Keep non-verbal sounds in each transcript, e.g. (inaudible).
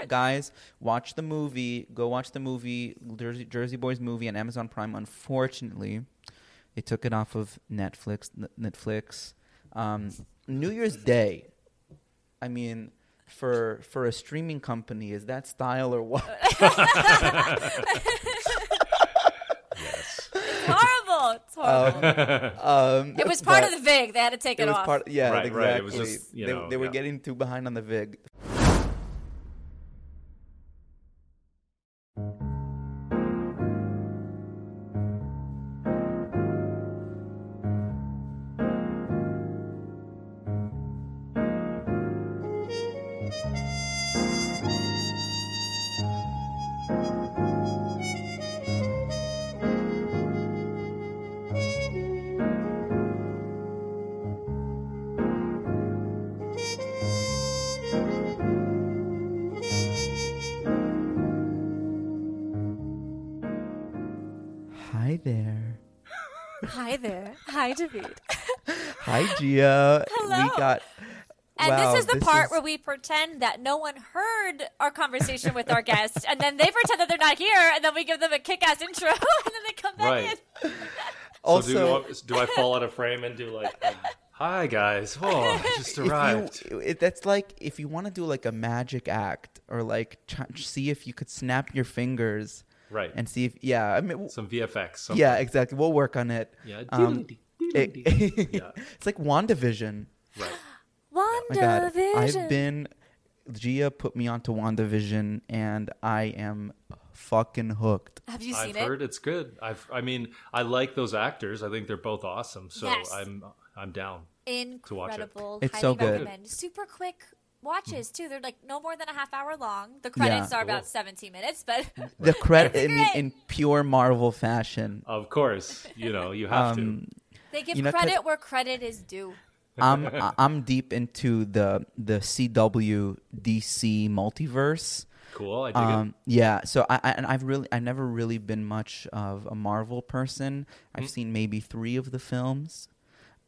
(laughs) guys, watch the movie. Go watch the movie, Jersey, Jersey Boys movie on Amazon Prime. Unfortunately, they took it off of Netflix. N- Netflix. Um, New Year's Day. I mean, for for a streaming company, is that style or what? (laughs) Yes. It's horrible. It's horrible. Um, it was part of the VIG. They had to take it, It was off. part. Yeah, Right, exactly. right. It was just, you they know, they were yeah. getting too behind on the vig. Hi, David. (laughs) Hi, Gia. Hello. We got. And wow, this is the part is- where we pretend that no one heard our conversation with our guest, and then they pretend that they're not here, and then we give them a kick-ass intro, (laughs) and then they come back Right. in. also. (laughs) so do, want, do I fall out of frame and do like, um, "Hi guys, oh, I just arrived." you, it, that's like if you want to do like a magic act or like try, see if you could snap your fingers right. and see if yeah I mean Some VFX. Something. yeah exactly we'll work on it Yeah. um, it- (laughs) Yeah. it's like WandaVision Right. (gasps) my god WandaVision. I've been Gia put me onto WandaVision and I am fucking hooked Have you seen I've seen it? heard it's good. I've. I mean, I like those actors. I think they're both awesome. So Yes. I'm. I'm down. watch it. Incredible. It's Highly so good. recommend. Super quick watches too. They're like no more than a half hour long. The credits Yeah. are about Cool. 17 minutes, but (laughs) the credit I mean in pure Marvel fashion Of course, you know you have um they give You know, 'cause- credit where credit is due. I'm I- I'm deep into the the CW DC multiverse. Cool. I dig Um, yeah, so I, I and I've really I've never really been much of a Marvel person. I've seen maybe three of the films,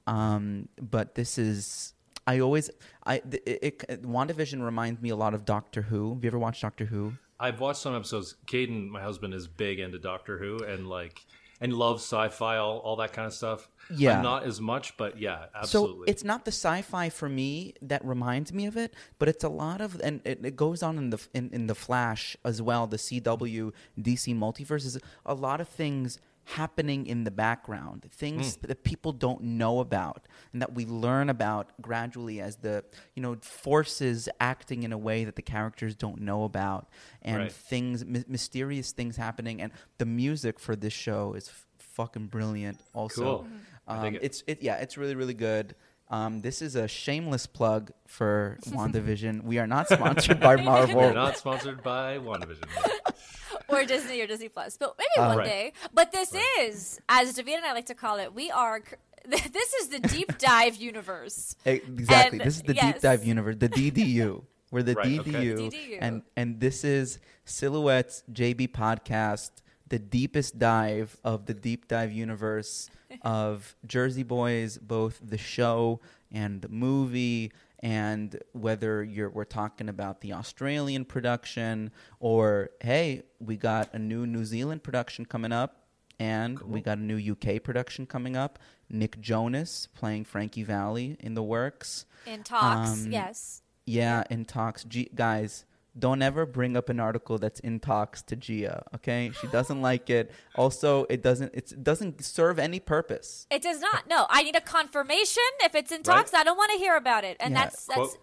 um, but this is I always I th- it, it WandaVision reminds me a lot of Doctor Who. Have you ever watched Doctor Who? I've watched some episodes. Caden, my husband, is big into Doctor Who and like and love sci-fi, all, all that kind of stuff. Yeah. I'm not as much, but yeah, absolutely. So it's not the sci-fi for me that reminds me of it, but it's a lot of, and it, it goes on in the in, in the Flash as well. The CW DC multiverse is a lot of things happening in the background, things that people don't know about, and that we learn about gradually as the you know forces acting in a way that the characters don't know about, and Right. things my- mysterious things happening, and the music for this show is f- fucking brilliant. Also. Cool. Um, it. it's it yeah, it's really really good. Um, this is a shameless plug for (laughs) WandaVision. we are not sponsored by (laughs) Marvel. We're not sponsored by WandaVision. (laughs) or Disney or Disney Plus, but maybe Uh, one Right. day. But this is, as David and I like to call it, we are. (laughs) This is the deep (laughs) dive universe. Exactly. And- this is the yes. deep dive universe, the DDU. We're the Right, okay. DDU, DDU. and and this is Silhouettes JB podcast, the deepest dive of the deep dive universe (laughs) of Jersey Boys, both the show and the movie, and whether you're we're talking about the Australian production or hey, we got a new New Zealand production coming up. And we got a new UK production coming up. Nick Jonas playing Frankie Valli in the works. In talks, Um, yes. Yeah, in talks. G- guys, don't ever bring up an article that's in talks to Gia. Okay, she doesn't (gasps) like it. Also, it doesn't it's, it doesn't serve any purpose. It does not. No, I need a confirmation. If it's in Right. talks, I don't want to hear about it. And Yeah. that's that's. Quote-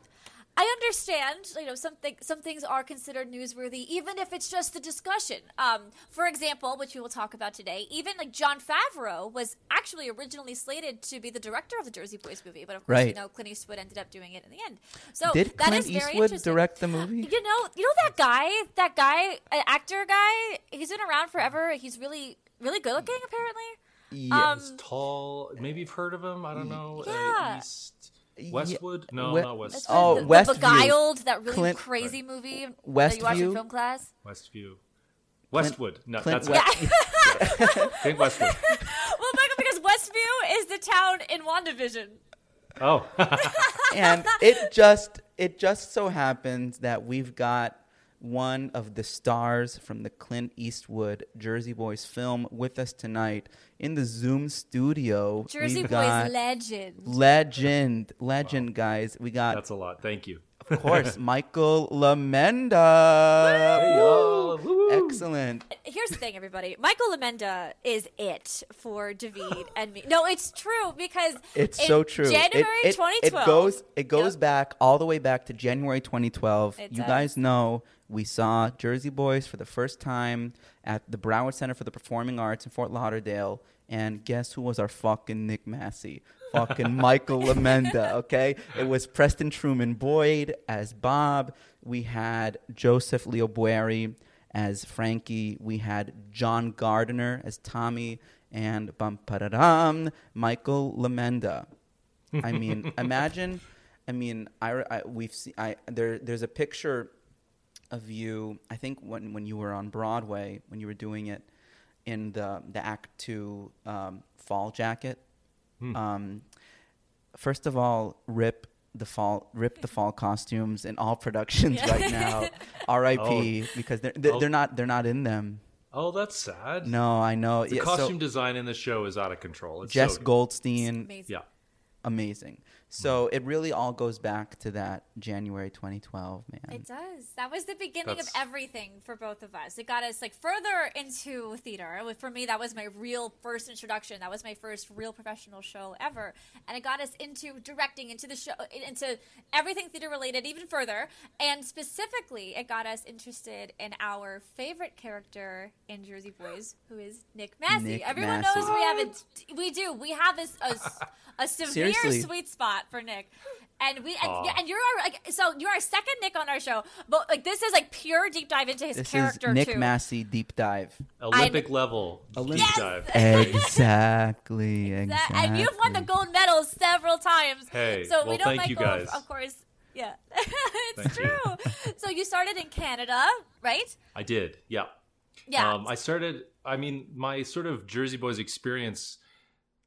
I understand. You know, some thi- some things are considered newsworthy, even if it's just a discussion. Um, for example, which we will talk about today, even like Jon Favreau was actually originally slated to be the director of the Jersey Boys movie, but of course, you know, Clint Eastwood ended up doing it in the end. So Did that Clint is very Eastwood interesting. direct the movie? You know, you know that guy, that guy, uh, actor guy. He's been around forever. He's really, really good looking. Apparently, Yes. Um, Tall. Maybe you've heard of him. I don't know. Yeah. Uh, East Westwood? No, We- not West. Oh, the, the Westview. Beguiled, that really Clint- crazy movie that Westview? you watched in film class. Westview. Westwood. No, Clint that's West- (laughs) it. Think Westwood. (laughs) well, Michael, because Westview is the town in WandaVision. Oh, (laughs) and it just it just so happens that we've got one of the stars from the Clint Eastwood Jersey Boys film with us tonight in the Zoom studio. Jersey We've Boys got legend. legend, legend, guys. We got, That's a lot. Thank you. of course, (laughs) Michael Lomenda. Hey, y'all. Woo! Woo! Excellent. Here's the thing, everybody. Michael Lomenda is it for David (gasps) and me. No, it's true because It's in so true. It- January it, 2012. It goes it goes Yep. back all the way back to January 2012. It you does. guys know we saw Jersey Boys for the first time at the Broward Center for the Performing Arts in Fort Lauderdale, and guess who was our fucking Nick Massi? Fucking (laughs) Michael Lomenda, okay? It was Preston Truman Boyd as Bob. We had Joseph Leo Bwarie as Frankie. We had John Gardiner as Tommy, and bum pa Michael Lomenda. I mean, (laughs) imagine. I mean, I, I we've seen. I there. There's a picture of you. I think when when you were on Broadway, when you were doing it in the the Act Two um, fall jacket. Um, first of all, rip the fall, rip the fall costumes in all productions Yeah. right (laughs) now. R.I.P. Because they're they're, Oh. they're not they're not in them. Oh, that's sad. No, I know. The Yeah, so costume design in the show is out of control. It's Jess so. Goldstein, Amazing. Yeah. amazing. So it really all goes back to that January 2012, man. It does. That was the beginning That's- of everything for both of us. It got us like further into theater. For me, that was my real first introduction. That was my first real professional show ever, and it got us into directing, into the show, into everything theater related, even further. And specifically, it got us interested in our favorite character in Jersey Boys, who is Nick Massi. Nick Everyone Massi. knows we have a, we do. We have this a, a severe Seriously. sweet spot for Nick. And we and, Aw. yeah, and you're our, like so you're our second Nick on our show, but like this is like pure deep dive into his This is character Nick too. Massi deep dive. Olympic level deep Yes! dive. (laughs) exactly, That- exactly. and you've won the gold medal several times. Hey, so we well, know thank Michael, you guys. of course. Yeah, (laughs) it's Thank you. true. so you started in Canada, right? I did. Yeah. Yeah. Um, I started. I mean, my sort of Jersey Boys experience.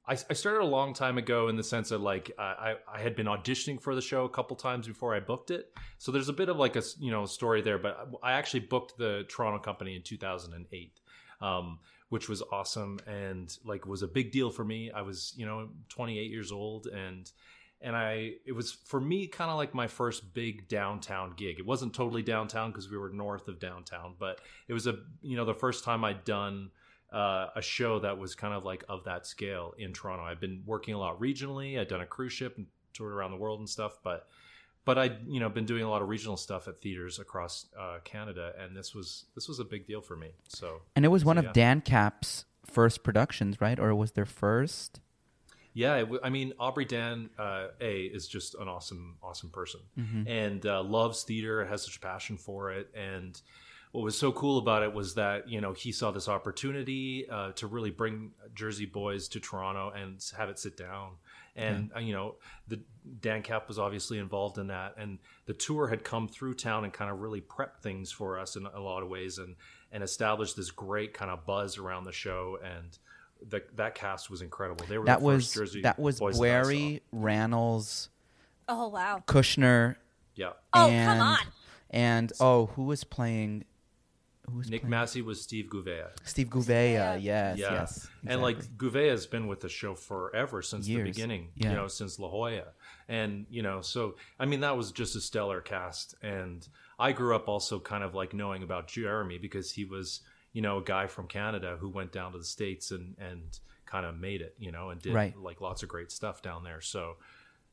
I, I started a long time ago in the sense that like I, I had been auditioning for the show a couple times before I booked it. So there's a bit of like a you know story there. But I actually booked the Toronto company in 2008, um, which was awesome and like was a big deal for me. I was you know 28 years old and and I it was for me kind of like my first big downtown gig. It wasn't totally downtown because we were north of downtown, but it was a you know the first time I'd done uh, a show that was kind of like of that scale in Toronto. I've been working a lot regionally. I'd done a cruise ship and toured around the world and stuff, but but I you know been doing a lot of regional stuff at theaters across uh, Canada, and this was this was a big deal for me. So and it was one So, of. Dan Cap's first productions, right? Or was their first? Yeah, it w- I mean Aubrey Dan uh, A is just an awesome, awesome person, Mm-hmm. and uh, loves theater, has such a passion for it. And what was so cool about it was that you know he saw this opportunity uh, to really bring Jersey Boys to Toronto and have it sit down. And uh, you know, the Dancap was obviously involved in that, and the tour had come through town and kind of really prepped things for us in a lot of ways, and and established this great kind of buzz around the show and. The, that cast was incredible. They were That the was first Jersey that was boys that I saw. Bury, Rannells, oh wow. Kushnier, Yeah. Oh and, come on. and oh, who was playing? Who was Nick playing? Massey was Steve Gouveia. Steve Gouveia. Yeah. Yes, Yeah. yes. And like exactly. Gouveia has been with the show forever since Years. the beginning, Yeah. you know, since La Jolla. And, you know, so I mean that was just a stellar cast and I grew up also kind of like knowing about Jeremy because he was, you know, a guy from Canada who went down to the states and and kind of made it, you know, and did Right. like lots of great stuff down there. So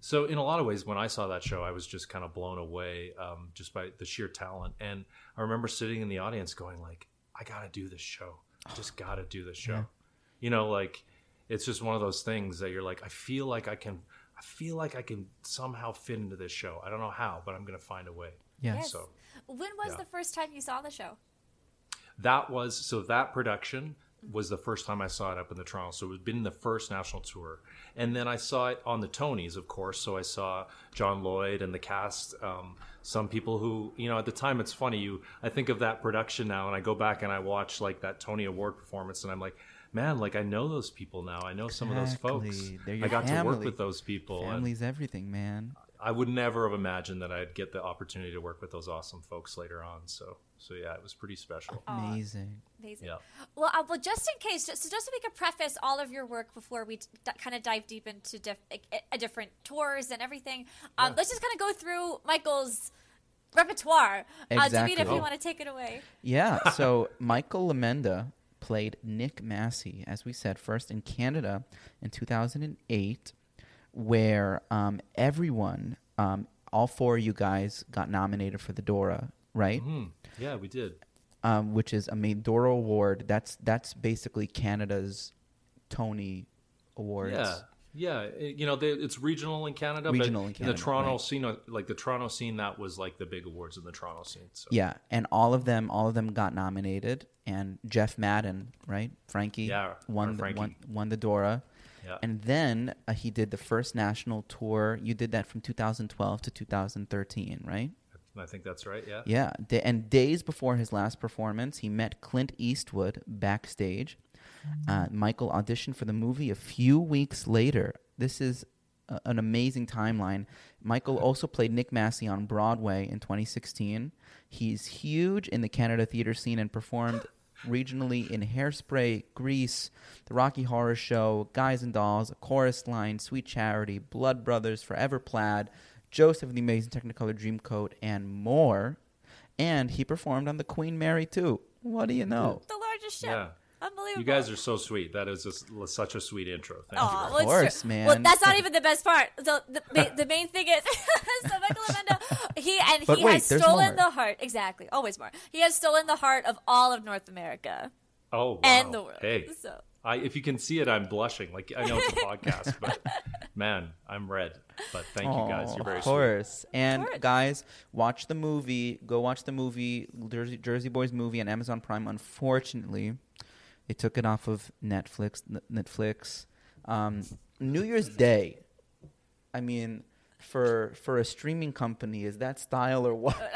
so in a lot of ways when i saw that show i was just kind of blown away um, just by the sheer talent and i remember sitting in the audience going like i gotta do this show i just gotta do this show Yeah. you know like it's just one of those things that you're like i feel like i can i feel like i can somehow fit into this show i don't know how but i'm gonna find a way yeah. Yes. so When was yeah. the first time you saw the show? that was so that production was the first time I saw it up in the Toronto. So it had been the first national tour, and then I saw it on the Tonys, of course. So I saw John Lloyd and the cast. Um, some people who you know at the time it's funny. You I think of that production now, and I go back and I watch like that Tony Award performance, and I'm like. Man, like I know those people now. I know some of those folks. I got to work with those people. and- everything, man. I would never have imagined that I'd get the opportunity to work with those awesome folks later on. So, so yeah, it was pretty special. Amazing. Amazing. Yeah. Well, uh, well, just in case, just, so just so we could preface all of your work before we d- kind of dive deep into diff- a, different tours and everything, um, Yeah. let's just kind of go through Michael's repertoire. Uh, David, Exactly. if you Oh. want to take it away. Yeah. (laughs) So Michael Lomenda played Nick Massi, as we said, first in Canada in 2008, where um, everyone, um, all four of you guys, got nominated for the Dora, right? Hmm. Yeah, we did. Um, which is a main Dora Award. That's that's basically Canada's Tony Awards. Yeah. Yeah, it- you know, they, it's regional in Canada, Regional but in Canada, the Toronto right. scene, uh, like the Toronto scene, that was like the big awards in the Toronto scene. So. Yeah, and all of them, all of them got nominated, and Jeff Madden, right, Frankie, Yeah, won the, Frankie. won, won the Dora, Yeah. and then uh, he did the first national tour. You did that from 2012 to 2013, right? I think that's right. Yeah. Yeah, da- and days before his last performance, he met Clint Eastwood backstage. Uh, Michael auditioned for the movie a few weeks later. This is a- an amazing timeline. Michael also played Nick Massi on Broadway in 2016. He's huge in the Canada theater scene and performed (laughs) regionally in Hairspray, Grease, The Rocky Horror Show, Guys and Dolls, A Chorus Line, Sweet Charity, Blood Brothers, Forever Plaid, Joseph and the Amazing Technicolor Dreamcoat, and more. And he performed on the Queen Mary too. What do you know? The largest ship. Yeah. Unbelievable. You guys are so sweet. That is just such a sweet intro. Thank Aw, you. well, Of course, true. man. Well, that's not even the best part. So the, the, the main thing is, (laughs) so Michael Lomenda, he and But he wait, has stolen more. the heart. Exactly, always more. He has stolen the heart of all of North America Oh, wow. and the world. Hey, So I, if you can see it, I'm blushing. Like I know it's a podcast, but (laughs) man, I'm red. But thank you guys. You're very sweet. of sweet. course. And course. guys, watch the movie. Go watch the movie, Jersey, Jersey Boys movie on Amazon Prime. Unfortunately, they took it off of Netflix. N- Netflix. Um, New Year's Day. I mean, for for a streaming company, is that style or what? (laughs)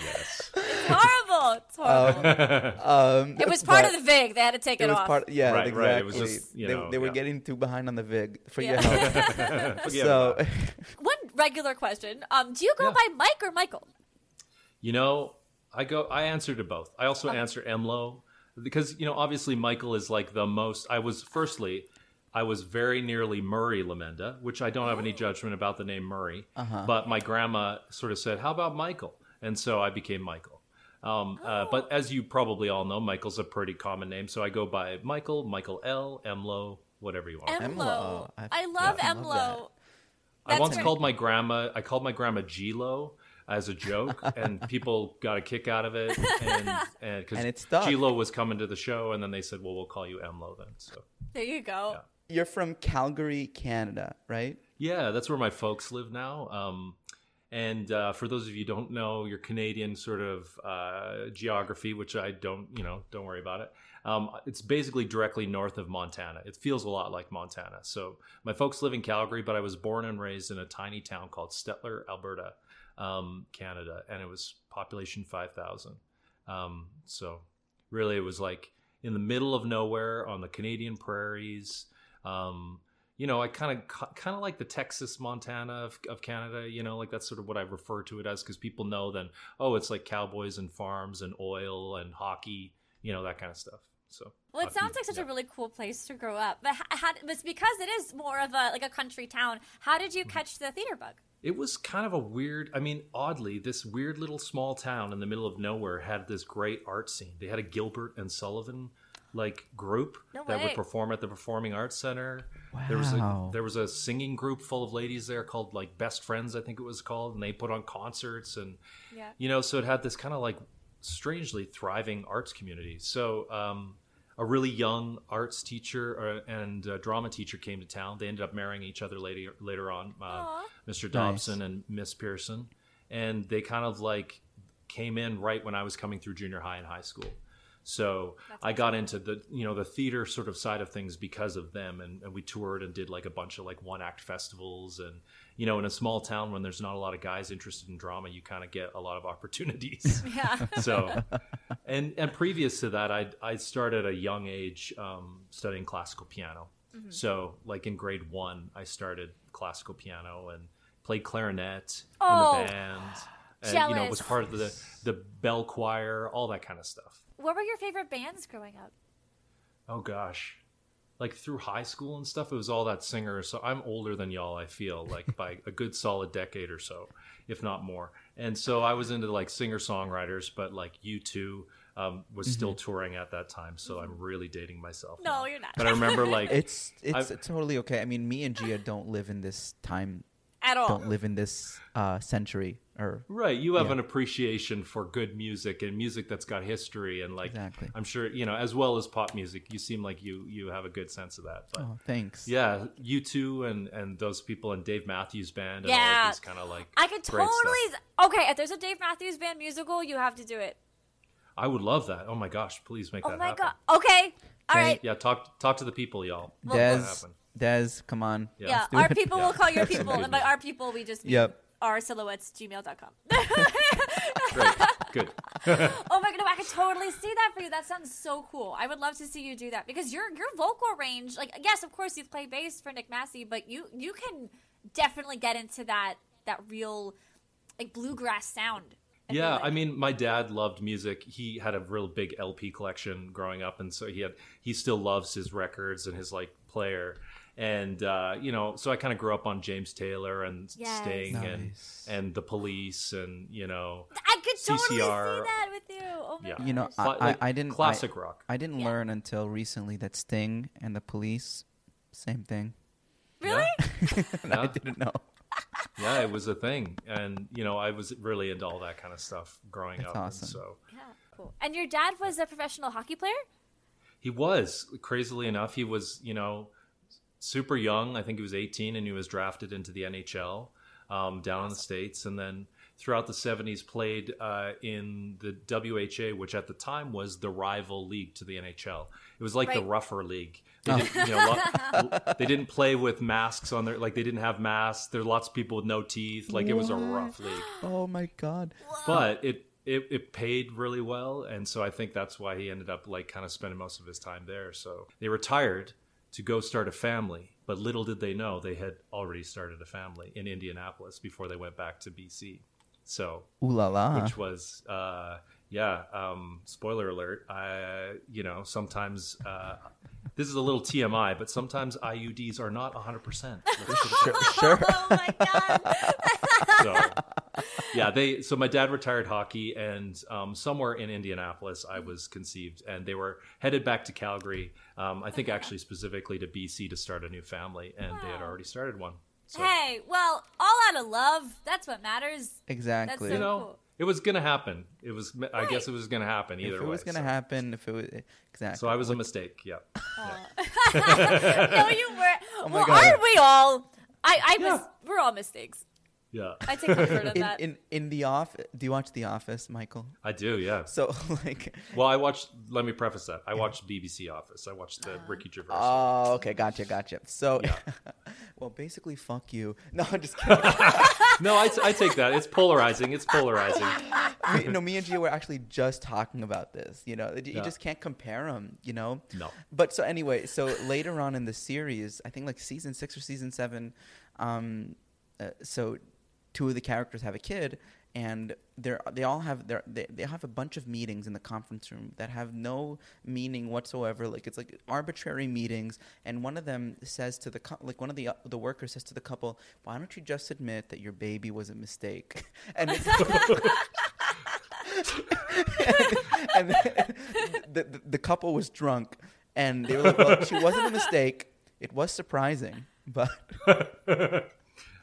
Yes. it's horrible. It's horrible. Um, it was part of the VIG. They had to take it, It was off. part. Yeah, Right, exactly. right. It was just, you they, know, they were yeah. getting too behind on the vig. Forget Yeah. how. (laughs) Forget so. One regular question: um, Do you go Yeah. by Mike or Michael? You know, I go. I answer to both. I also answer Emlo because you know, obviously, Michael is like the most. I was firstly, I was very nearly Murray Lomenda, which I don't have any judgment about the name Murray. But my grandma sort of said, "How about Michael?" And so I became Michael. Um, uh, but as you probably all know, Michael's a pretty common name, so I go by Michael, Michael L, Emlo, whatever you want. Emlo. Emlo. I- I, love yeah, I Emlo. I once great. called my grandma. I called my grandma Gilo as a joke, and (laughs) people got a kick out of it. And (laughs) and because And it. Gilo was coming to the show, and then they said, "Well, we'll call you Emlo then." So There you go. you're from Calgary, Canada, right? yeah, that's where my folks live now. Um, and uh, for those of you who don't know your Canadian sort of uh, geography, which I don't, you know, don't worry about it. Um, it's basically directly north of Montana. It feels a lot like Montana. So my folks live in Calgary, but I was born and raised in a tiny town called Stettler, Alberta, um, Canada, and it was population five thousand. Um, so really, it was like in the middle of nowhere on the Canadian prairies. Um, you know, I kind of kind of like the Texas, Montana of, of Canada. You know, like that's sort of what I refer to it as because people know then, oh, it's like cowboys and farms and oil and hockey. You know, that kind of stuff. So Well, it sounds like such yeah. a really cool place to grow up. But how, it's because it is more of a like a country town. How did you Mm-hmm. catch the theater bug? It was kind of a weird. I mean, oddly, this weird little small town in the middle of nowhere had this great art scene. They had a Gilbert and Sullivan like group No that would perform at the Performing Arts Center. wow. There was a there was a singing group full of ladies there called like Best Friends, I think it was called, and they put on concerts and Yeah. you know, so it had this kind of like strangely thriving arts community. So um, a really young arts teacher uh, and uh, drama teacher came to town. They ended up marrying each other later later on, uh, Mr. Dobson and Miss Pearson, and they kind of like came in right when I was coming through junior high and high school. So That's I got into the you know the theater sort of side of things because of them, and, and we toured and did like a bunch of like one act festivals, and you know in a small town when there's not a lot of guys interested in drama, you kind of get a lot of opportunities. (laughs) Yeah. (laughs) so and and previous to that, I I started at a young age um, studying classical piano, Mm-hmm. So, like in grade one, I started classical piano and played clarinet Oh, in the band. (gasps) And, you know, was part of the the bell choir, all that kind of stuff. What were your favorite bands growing up? Oh gosh. Like through high school and stuff, it was all that singer. So I'm older than y'all, I feel, like by a good solid decade or so, if not more. And so I was into like singer songwriters, but like U2 um, was still touring at that time. So I'm really dating myself. No, now. you're not. But I remember like (laughs) It's it's I've- totally okay. I mean, me and Gia don't live in this time, At all. don't live in this uh, century, or Right, you have Yeah. an appreciation for good music and music that's got history and like Exactly. I'm sure you know as well as pop music. You seem like you you have a good sense of that. But oh, thanks. yeah, U2 and and those people and Dave Matthews Band and Yeah. of these kind of like I could totally. stuff. Okay, if there's a Dave Matthews Band musical, you have to do it. I would love that. Oh my gosh, please make Oh that my happen. god. Okay. All Okay. right. Yeah, talk talk to the people, y'all. Well, Des, we'll- Des, come on. Yeah. Yeah, our it. people Yeah. will call your (laughs) people, and by our people, we just mean Yep. Our silhouettes gmail.com. Great, good. (laughs) oh my god, no, I could totally see that for you. That sounds so cool. I would love to see you do that because your your vocal range, like yes, of course you play bass for Nick Massi, but you you can definitely get into that that real like bluegrass sound. I Yeah, like. I mean, my dad loved music. He had a real big LP collection growing up, and so he had he still loves his records and his like player. And uh, you know, so I kind of grew up on James Taylor and Yes. Sting and Nice. and the Police, and you know, I could totally CCR. see that with you. Oh my Yeah. You know. I, Cla- I, I didn't classic I, rock. I didn't Yeah. learn until recently that Sting and the Police, same thing. really? (laughs) And I didn't know. yeah, it was a thing, and you know, I was really into all that kind of stuff growing That's up. awesome. And so Yeah, cool. And your dad was a professional hockey player? He was crazily enough. He was, you know, super young. I think he was 18, and he was drafted into the NHL um, down in the states, and then throughout the 70s played uh, in the WHA, which at the time was the rival league to the NHL. It was like the rougher league. They, didn't, you know, (laughs) they didn't play with masks on their like they didn't have masks. There's lots of people with no teeth. Like it was a rough league Oh my god. but it, it it paid really well and so i think that's why he ended up like kind of spending most of his time there so they retired to go start a family but little did they know they had already started a family in indianapolis before they went back to bc so Ooh la la. which was uh yeah um spoiler alert i you know sometimes uh this is a little tmi but sometimes iuds are not 100% Let's put it that way. sure. (laughs) Oh my god. (laughs) so yeah they so my dad retired hockey and um, somewhere in indianapolis i was conceived and they were headed back to calgary um, i think actually specifically to bc to start a new family and they had already started one so hey, well, all out of love. That's what matters. Exactly. so- you know cool. It was gonna happen it was i guess it was gonna happen either if it was gonna so. happen, if it was exactly. so i was a mistake yeah (laughs) no, you were. Oh my well, God. aren't we all? I, I was. We're all mistakes. Yeah I take comfort in (laughs) in, that. in in the office. Do you watch The Office, Michael? i do yeah So (laughs) like, well i watched let me preface that i watched bbc office i watched the ricky gervais oh, okay, gotcha, gotcha. So, Yeah. (laughs) well, basically, fuck you. No, I'm just kidding. no I, I take that it's polarizing it's polarizing me, no, me and Gia were actually just talking about this. You know, you Yeah. just can't compare them. You know. no But so anyway, so later on in the series, I think like season six or season seven, um, uh, so two of the characters have a kid, and they're they all have their they, they have a bunch of meetings in the conference room that have no meaning whatsoever. Like it's like arbitrary meetings, and one of them says to the like one of the uh, the workers says to the couple, "Why don't you just admit that your baby was a mistake?" (laughs) And (laughs) and (laughs) the, the, the couple was drunk and they were like well she wasn't a mistake it was surprising but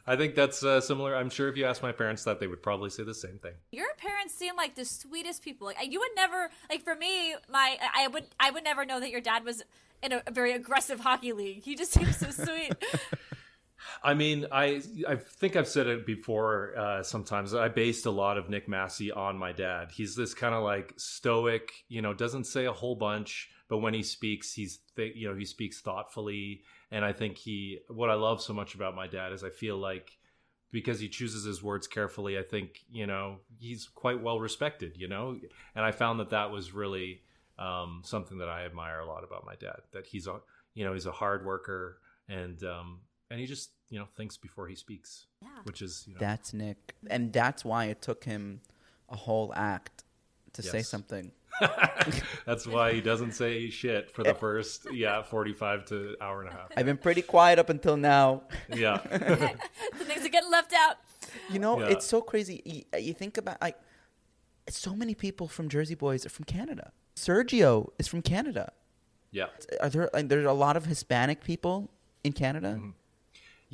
I think that's uh, similar. I'm sure if you asked my parents that, they would probably say the same thing. Your parents seem like the sweetest people. Like you would never like for me, my I would I would never know that your dad was in a, a very aggressive hockey league. He just seems so sweet. (laughs) I mean, I I think I've said it before. Uh, sometimes I based a lot of Nick Massi on my dad. He's this kind of like stoic, you know, doesn't say a whole bunch, but when he speaks, he's th- you know he speaks thoughtfully. And I think he, what I love so much about my dad is I feel like because he chooses his words carefully, I think you know he's quite well respected. You know, and I found that that was really um, something that I admire a lot about my dad. That he's a you know he's a hard worker and um, and he just you know thinks before he speaks, Yeah. which is you know That's Nick, and that's why it took him a whole act to say something. (laughs) that's why he doesn't say shit for the first yeah forty five to hour and a half. I've been pretty quiet up until now. Yeah, (laughs) (laughs) the things are getting left out. You know, Yeah. it's so crazy. You, you think about like so many people from Jersey Boys are from Canada. Sergio is from Canada. yeah. Are there like there's a lot of Hispanic people in Canada? Mm-hmm.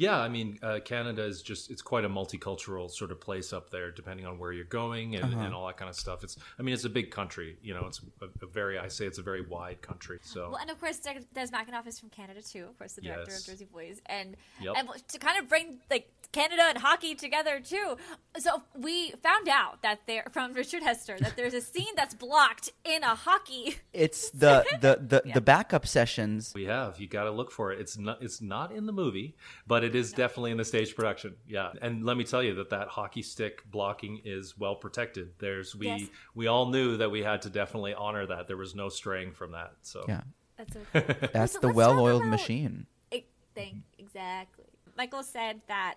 Yeah, I mean, uh, Canada is just, it's quite a multicultural sort of place up there, depending on where you're going and, Uh-huh. and all that kind of stuff. It's, I mean, it's a big country, you know, it's a, a very, I say it's a very wide country. So, Well, and of course, Des Des McAnuff is from Canada too. Of course, the director Yes. of Jersey Boys, and Yep. and to kind of bring like Canada and hockey together too. So we found out that there from (laughs) Richard Hester that there's a scene that's blocked in a hockey. (laughs) It's the the the, Yeah. the backup sessions. we have, you got to look for it. It's not, it's not in the movie, but it is definitely in the stage production. Yeah. And let me tell you that that hockey stick blocking is well protected. There's, we, Yes. we all knew that we had to definitely honor that. There was no straying from that. So, Yeah, That's okay. (laughs) that's So the well-oiled about- machine. It, thing exactly. Michael said that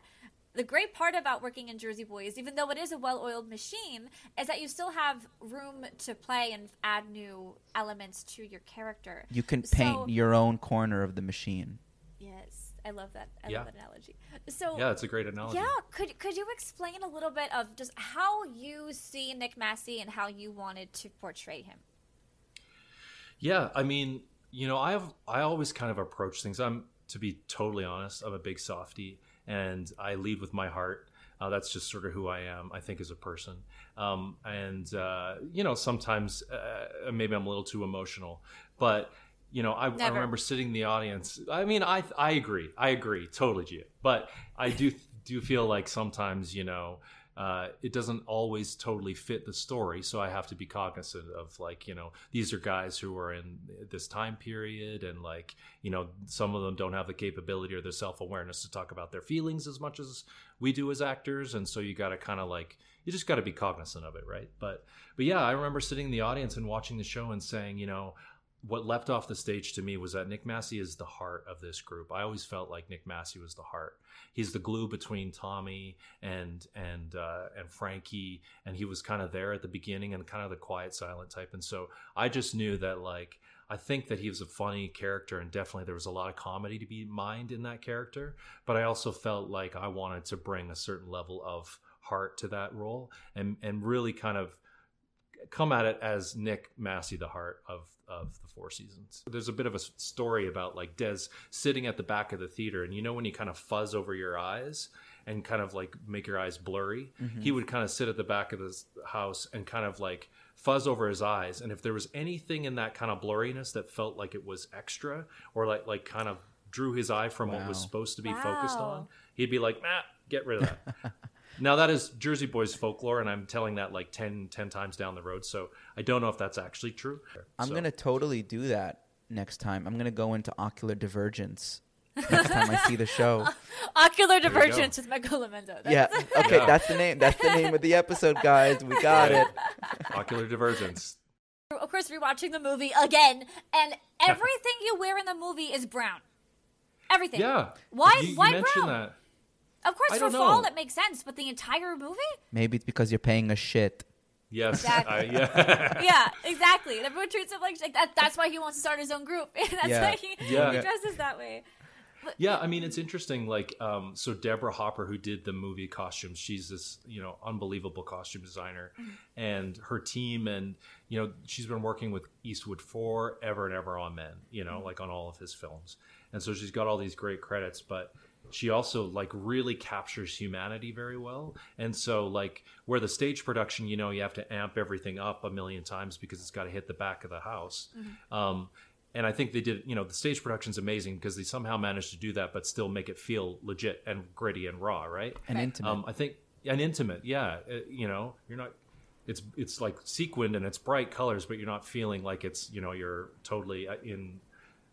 the great part about working in Jersey Boys, even though it is a well-oiled machine, is that you still have room to play and add new elements to your character. You can paint So- your own corner of the machine. Yes, I love that. I Yeah. love that analogy. So yeah, it's a great analogy. Yeah, could could you explain a little bit of just how you see Nick Massi and how you wanted to portray him? Yeah, I mean, you know, I have I always kind of approach things. I'm to be totally honest, I'm a big softie, and I lead with my heart. Uh, that's just sort of who I am. I think as a person, um, and uh, you know, sometimes uh, maybe I'm a little too emotional, but you know, I, I remember sitting in the audience. I mean, I I agree, I agree totally, Gia. But I do do feel like sometimes, you know, uh, it doesn't always totally fit the story. So I have to be cognizant of like, you know, these are guys who are in this time period, and like, you know, some of them don't have the capability or the self awareness to talk about their feelings as much as we do as actors, and so you got to kind of like, you just got to be cognizant of it, right? But but yeah, I remember sitting in the audience and watching the show and saying, you know. What left off the stage to me was that Nick Massi is the heart of this group. I always felt like Nick Massi was the heart he's the glue between Tommy and and uh, and Frankie, and he was kind of there at the beginning and kind of the quiet, silent type. And so I just knew that like I think that he was a funny character, and definitely there was a lot of comedy to be mined in that character. But I also felt like I wanted to bring a certain level of heart to that role, and and really kind of come at it as Nick Massi, the heart of of the Four Seasons. There's a bit of a story about like Des sitting at the back of the theater, and you know when you kind of fuzz over your eyes and kind of like make your eyes blurry, mm-hmm. he would kind of sit at the back of this house and kind of like fuzz over his eyes, and if there was anything in that kind of blurriness that felt like it was extra or like like kind of drew his eye from what was supposed to be focused on, he'd be like, "Nah, get rid of that." (laughs) Now that is Jersey Boys folklore, and I'm telling that like 10, 10 times down the road. So I don't know if that's actually true. I'm So- gonna totally do that next time. I'm gonna go into ocular divergence next time I see the show. (laughs) Ocular. Divergence with Michael Lomenda. Yeah. Okay, Yeah. that's the name. That's the name of the episode, guys. We got it. (laughs) ocular divergence. Of course, rewatching the movie again, and everything you wear in the movie is brown. Everything. Yeah. Why- You, you why mentioned brown? that. Of course, I for don't fall know. it makes sense, but the entire movie? Maybe it's because you're paying a shit. Yes. Exactly. I, yeah. (laughs) yeah, exactly. And everyone treats him like, like that. That's why he wants to start his own group. (laughs) that's Yeah. why he, Yeah. he dresses that way. yeah. I mean, it's interesting. Like, um, so Deborah Hopper, who did the movie costumes, she's this, you know, unbelievable costume designer, and her team, and you know, she's been working with Eastwood forever and ever on Men, you know, like on all of his films, and so she's got all these great credits, but she also like really captures humanity very well and so like where the stage production you know you have to amp everything up a million times because it's got to hit the back of the house um, and i think they did you know the stage production's amazing because they somehow managed to do that but still make it feel legit and gritty and raw right And Right. intimate. um, I think and intimate, yeah. Uh, you know, you're not. It's it's like sequined and it's bright colors, but you're not feeling like it's you know you're totally uh, in.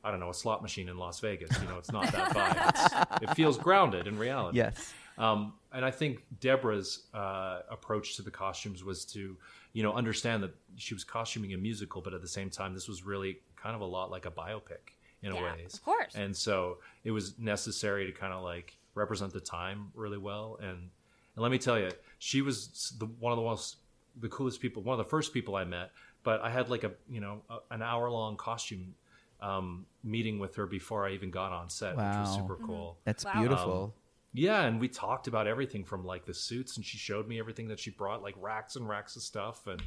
I don't know a slot machine in Las Vegas. You know, it's not that vibe. (laughs) It's, it feels grounded in reality. yes. Um, and I think Deborah's uh, approach to the costumes was to, you know, understand that she was costuming a musical, but at the same time, this was really kind of a lot like a biopic. in a Yeah, ways. of course. And so it was necessary to kind of like represent the time really well. And and let me tell you, she was the, one of the most the coolest people, one of the first people I met. But I had like a you know a, an hour long costume um, meeting with her before I even got on set, which was super Mm-hmm. cool. That's Wow. beautiful. Yeah, and we talked about everything from like the suits, and she showed me everything that she brought, like racks and racks of stuff, and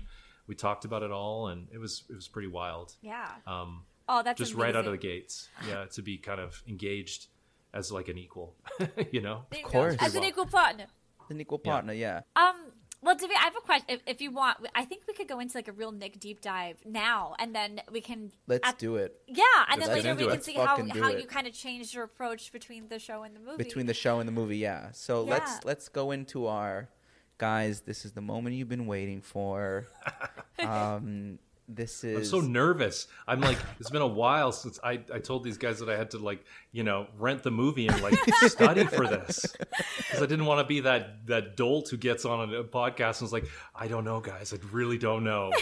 we talked about it all, and it was it was pretty wild. Yeah. Um, Oh, that's just right out of the gates, yeah, to be kind of engaged as like an equal, (laughs) you know. Of course. As an equal partner. An equal Yeah. partner, yeah. Um. Well, David, I have a question. If, if you want, I think we could go into like a real Nick deep dive now, and then we can. Let's at- do it. Yeah, and then Let's later we can see how how it. you kind of changed your approach between the show and the movie. Between the show and the movie, yeah. So Yeah. let's let's go into our guys. This is the moment you've been waiting for. (laughs) um, this is I'm so nervous. I'm like, it's been a while since I, I told these guys that I had to like, you know, rent the movie and like study for this (laughs) because I didn't want to be that that dolt who gets on a podcast and is like, I don't know, guys, I really don't know,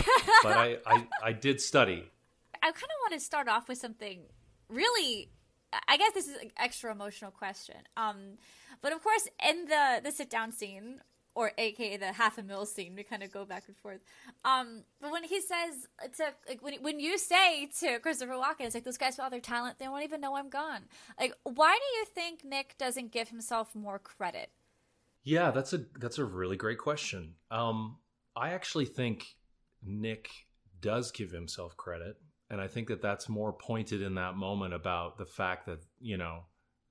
but I I, I did study. I kind of want to start off with something really. I guess this is an extra emotional question. Um, but of course, in the the sit down scene, or AKA the half a mil scene, we kind of go back and forth. Um, but when he says to like when when you say to Christopher Walken, it's like those guys with all their talent, they won't even know I'm gone. Like, why do you think Nick doesn't give himself more credit? Yeah, that's a that's a really great question. Um, I actually think Nick does give himself credit, and I think that that's more pointed in that moment about the fact that you know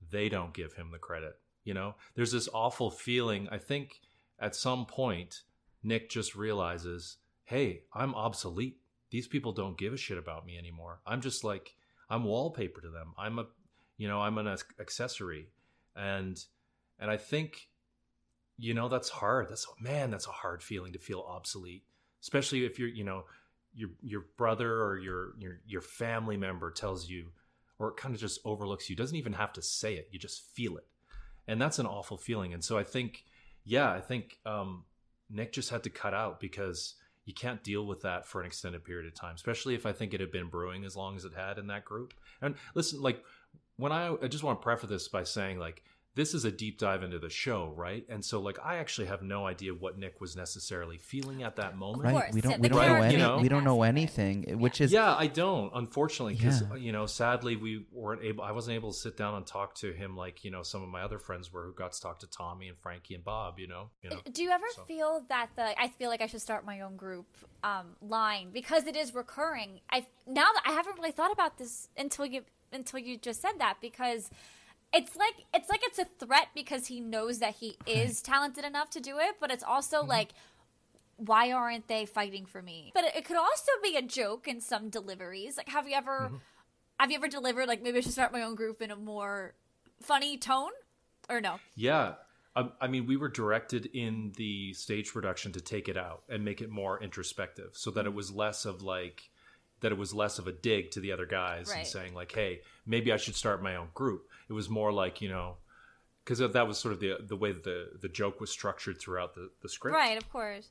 they don't give him the credit. You know, there's this awful feeling. I think at some point Nick just realizes, "Hey, I'm obsolete. These people don't give a shit about me anymore. I'm just like I'm wallpaper to them. I'm a, you know, I'm an accessory." And and I think you know that's hard that's man that's a hard feeling to feel obsolete especially if you're you know your your brother or your your your family member tells you or it kind of just overlooks you doesn't even have to say it you just feel it and that's an awful feeling and so i think yeah i think um nick just had to cut out because you can't deal with that for an extended period of time especially if i think it had been brewing as long as it had in that group. And listen like when i i just want to preface this by saying like this is a deep dive into the show, right? And so, like, I actually have no idea what Nick was necessarily feeling at that moment. right. course, we don't we don't know any you know? we don't know Right. anything, which is yeah, I don't, unfortunately, because Yeah. you know, sadly, we weren't able. I wasn't able to sit down and talk to him like you know some of my other friends were, who got to talk to Tommy and Frankie and Bob. You know, you know. Do you ever So- feel that the I feel like I should start my own group um, line because it is recurring? I now that I haven't really thought about this until you until you just said that because it's like it's like it's a threat because he knows that he is talented enough to do it, but it's also mm-hmm. like why aren't they fighting for me? But it, could also be a joke in some deliveries. Like have you ever mm-hmm. have you ever delivered like maybe I should start my own group in a more funny tone or no? Yeah. Um, I mean, we were directed in the stage production to take it out and make it more introspective so that it mm-hmm. was less of like, that it was less of a dig to the other guys Right. and saying, like, hey, maybe I should start my own group. It was more like, you know, because that was sort of the the way that the, the joke was structured throughout the, the script. Right, of course.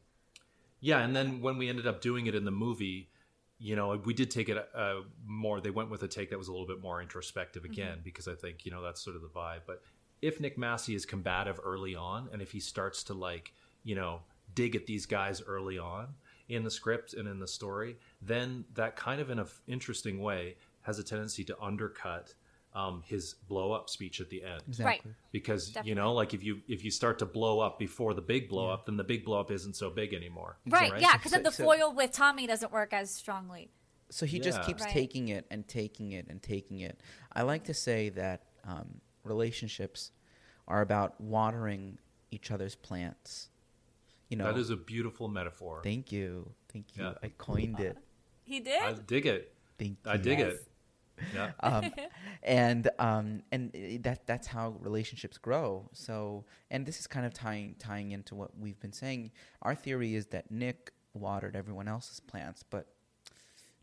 Yeah, and then when we ended up doing it in the movie, you know, we did take it uh, more. They went with a take that was a little bit more introspective again, because I think you know that's sort of the vibe. But if Nick Massi is combative early on, and if he starts to like, you know, dig at these guys early on in the script and in the story, then that kind of in an interesting way has a tendency to undercut um, his blow up speech at the end exactly. because Definitely. you know like if you if you start to blow up before the big blow up then the big blow up isn't so big anymore Right, right? yeah, because then So- the so- foil with Tommy doesn't work as strongly. So he just keeps Right. taking it and taking it and taking it. I like to say that um, relationships are about watering each other's plants. You know, that is a beautiful metaphor thank you, thank you. Yeah. I coined it. He did. i dig it Thank you. i dig Yes. it yeah (laughs) um, and um, and i- that that's how relationships grow. So, and this is kind of tying tying into what we've been saying. Our theory is that Nick watered everyone else's plants, but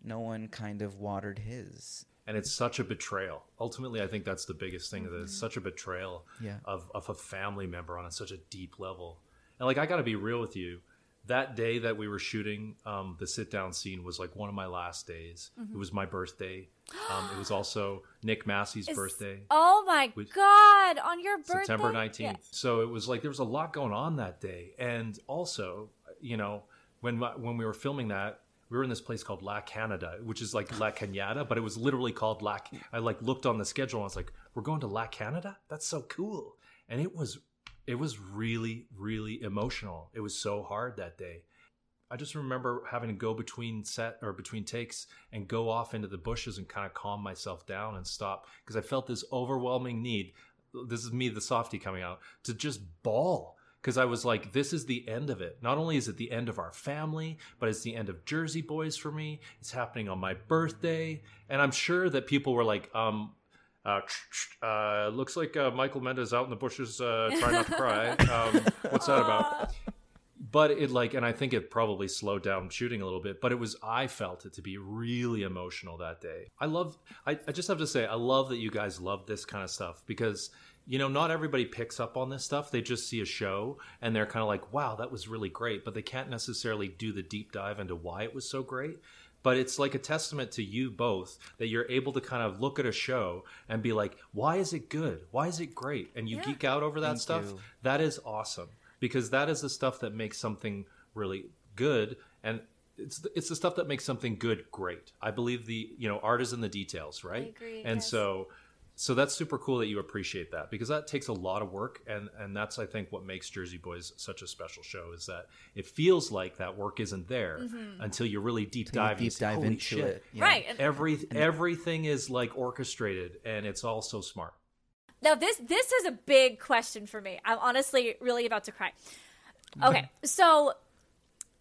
no one kind of watered his. and it's such a betrayal ultimately i think that's the biggest thing that it's such a betrayal Yeah. of, of a family member on a, such a deep level and like i gotta be real with you that day that we were shooting um, the sit down scene was like one of my last days. Mm-hmm. It was my birthday. Um, it was also Nick Massi's Is- birthday. Oh my Which- god! On your birthday, September 19th. Yeah. So it was like there was a lot going on that day. And also, you know, when when we were filming that, we were in this place called La Canada, which is like La Cañada, but it was literally called La I like looked on the schedule and I was like, "We're going to La Canada? That's so cool." And it was it was really really emotional. It was so hard that day. I just remember having to go between set or between takes and go off into the bushes and kind of calm myself down and stop because I felt this overwhelming need. This is me, the softy, coming out to just bawl because I was like, this is the end of it. Not only is it the end of our family, but it's the end of Jersey Boys for me. It's happening on my birthday, and I'm sure that people were like, um. Uh, uh, looks like uh, Michael Lomenda's out in the bushes, uh, (laughs) trying not to cry. Um, what's that about? but it like and i think it probably slowed down shooting a little bit but it was i felt it to be really emotional that day i love I, I just have to say i love that you guys love this kind of stuff because you know not everybody picks up on this stuff they just see a show and they're kind of like wow that was really great but they can't necessarily do the deep dive into why it was so great but it's like a testament to you both that you're able to kind of look at a show and be like why is it good why is it great and you Yeah. geek out over that Thank stuff you. that is awesome because that is the stuff that makes something really good and it's the, it's the stuff that makes something good great i believe the you know art is in the details right agree, and yes. so so that's super cool that you appreciate that because that takes a lot of work and and that's i think what makes jersey boys such a special show is that it feels like that work isn't there mm-hmm. until you really deep Till you dive and deep say, dive "Holy into shit." it. yeah. Right. And Every, everything is like orchestrated and it's all so smart now this this is a big question for me. I'm honestly really about to cry. Okay, (laughs) so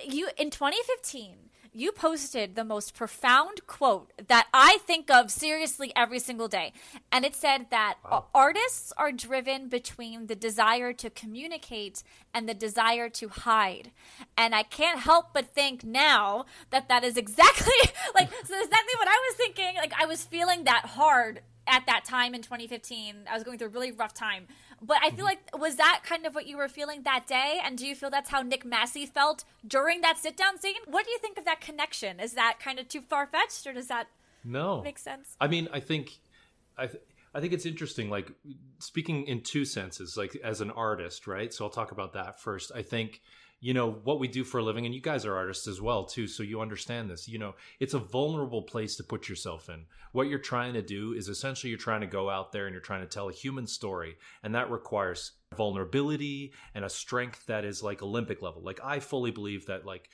you in 2015 you posted the most profound quote that I think of seriously every single day. And it said that artists are driven between the desire to communicate and the desire to hide. And I can't help but think now that that is exactly (laughs) like so exactly what I was thinking. Like I was feeling that hard at that time in 2015. I was going through a really rough time. But I feel mm-hmm. like was that kind of what you were feeling that day? And do you feel that's how Nick Massi felt during that sit down scene? What do you think of that connection? Is that kind of too far fetched or does that no make sense? I mean, I think, I, th- I think it's interesting. Like speaking in two senses, like as an artist, right? So I'll talk about that first. I think, you know, what we do for a living, and you guys are artists as well too, so you understand this. You know, it's a vulnerable place to put yourself in. What you're trying to do is essentially you're trying to go out there and you're trying to tell a human story, and that requires vulnerability and a strength that is like Olympic level. Like I fully believe that, like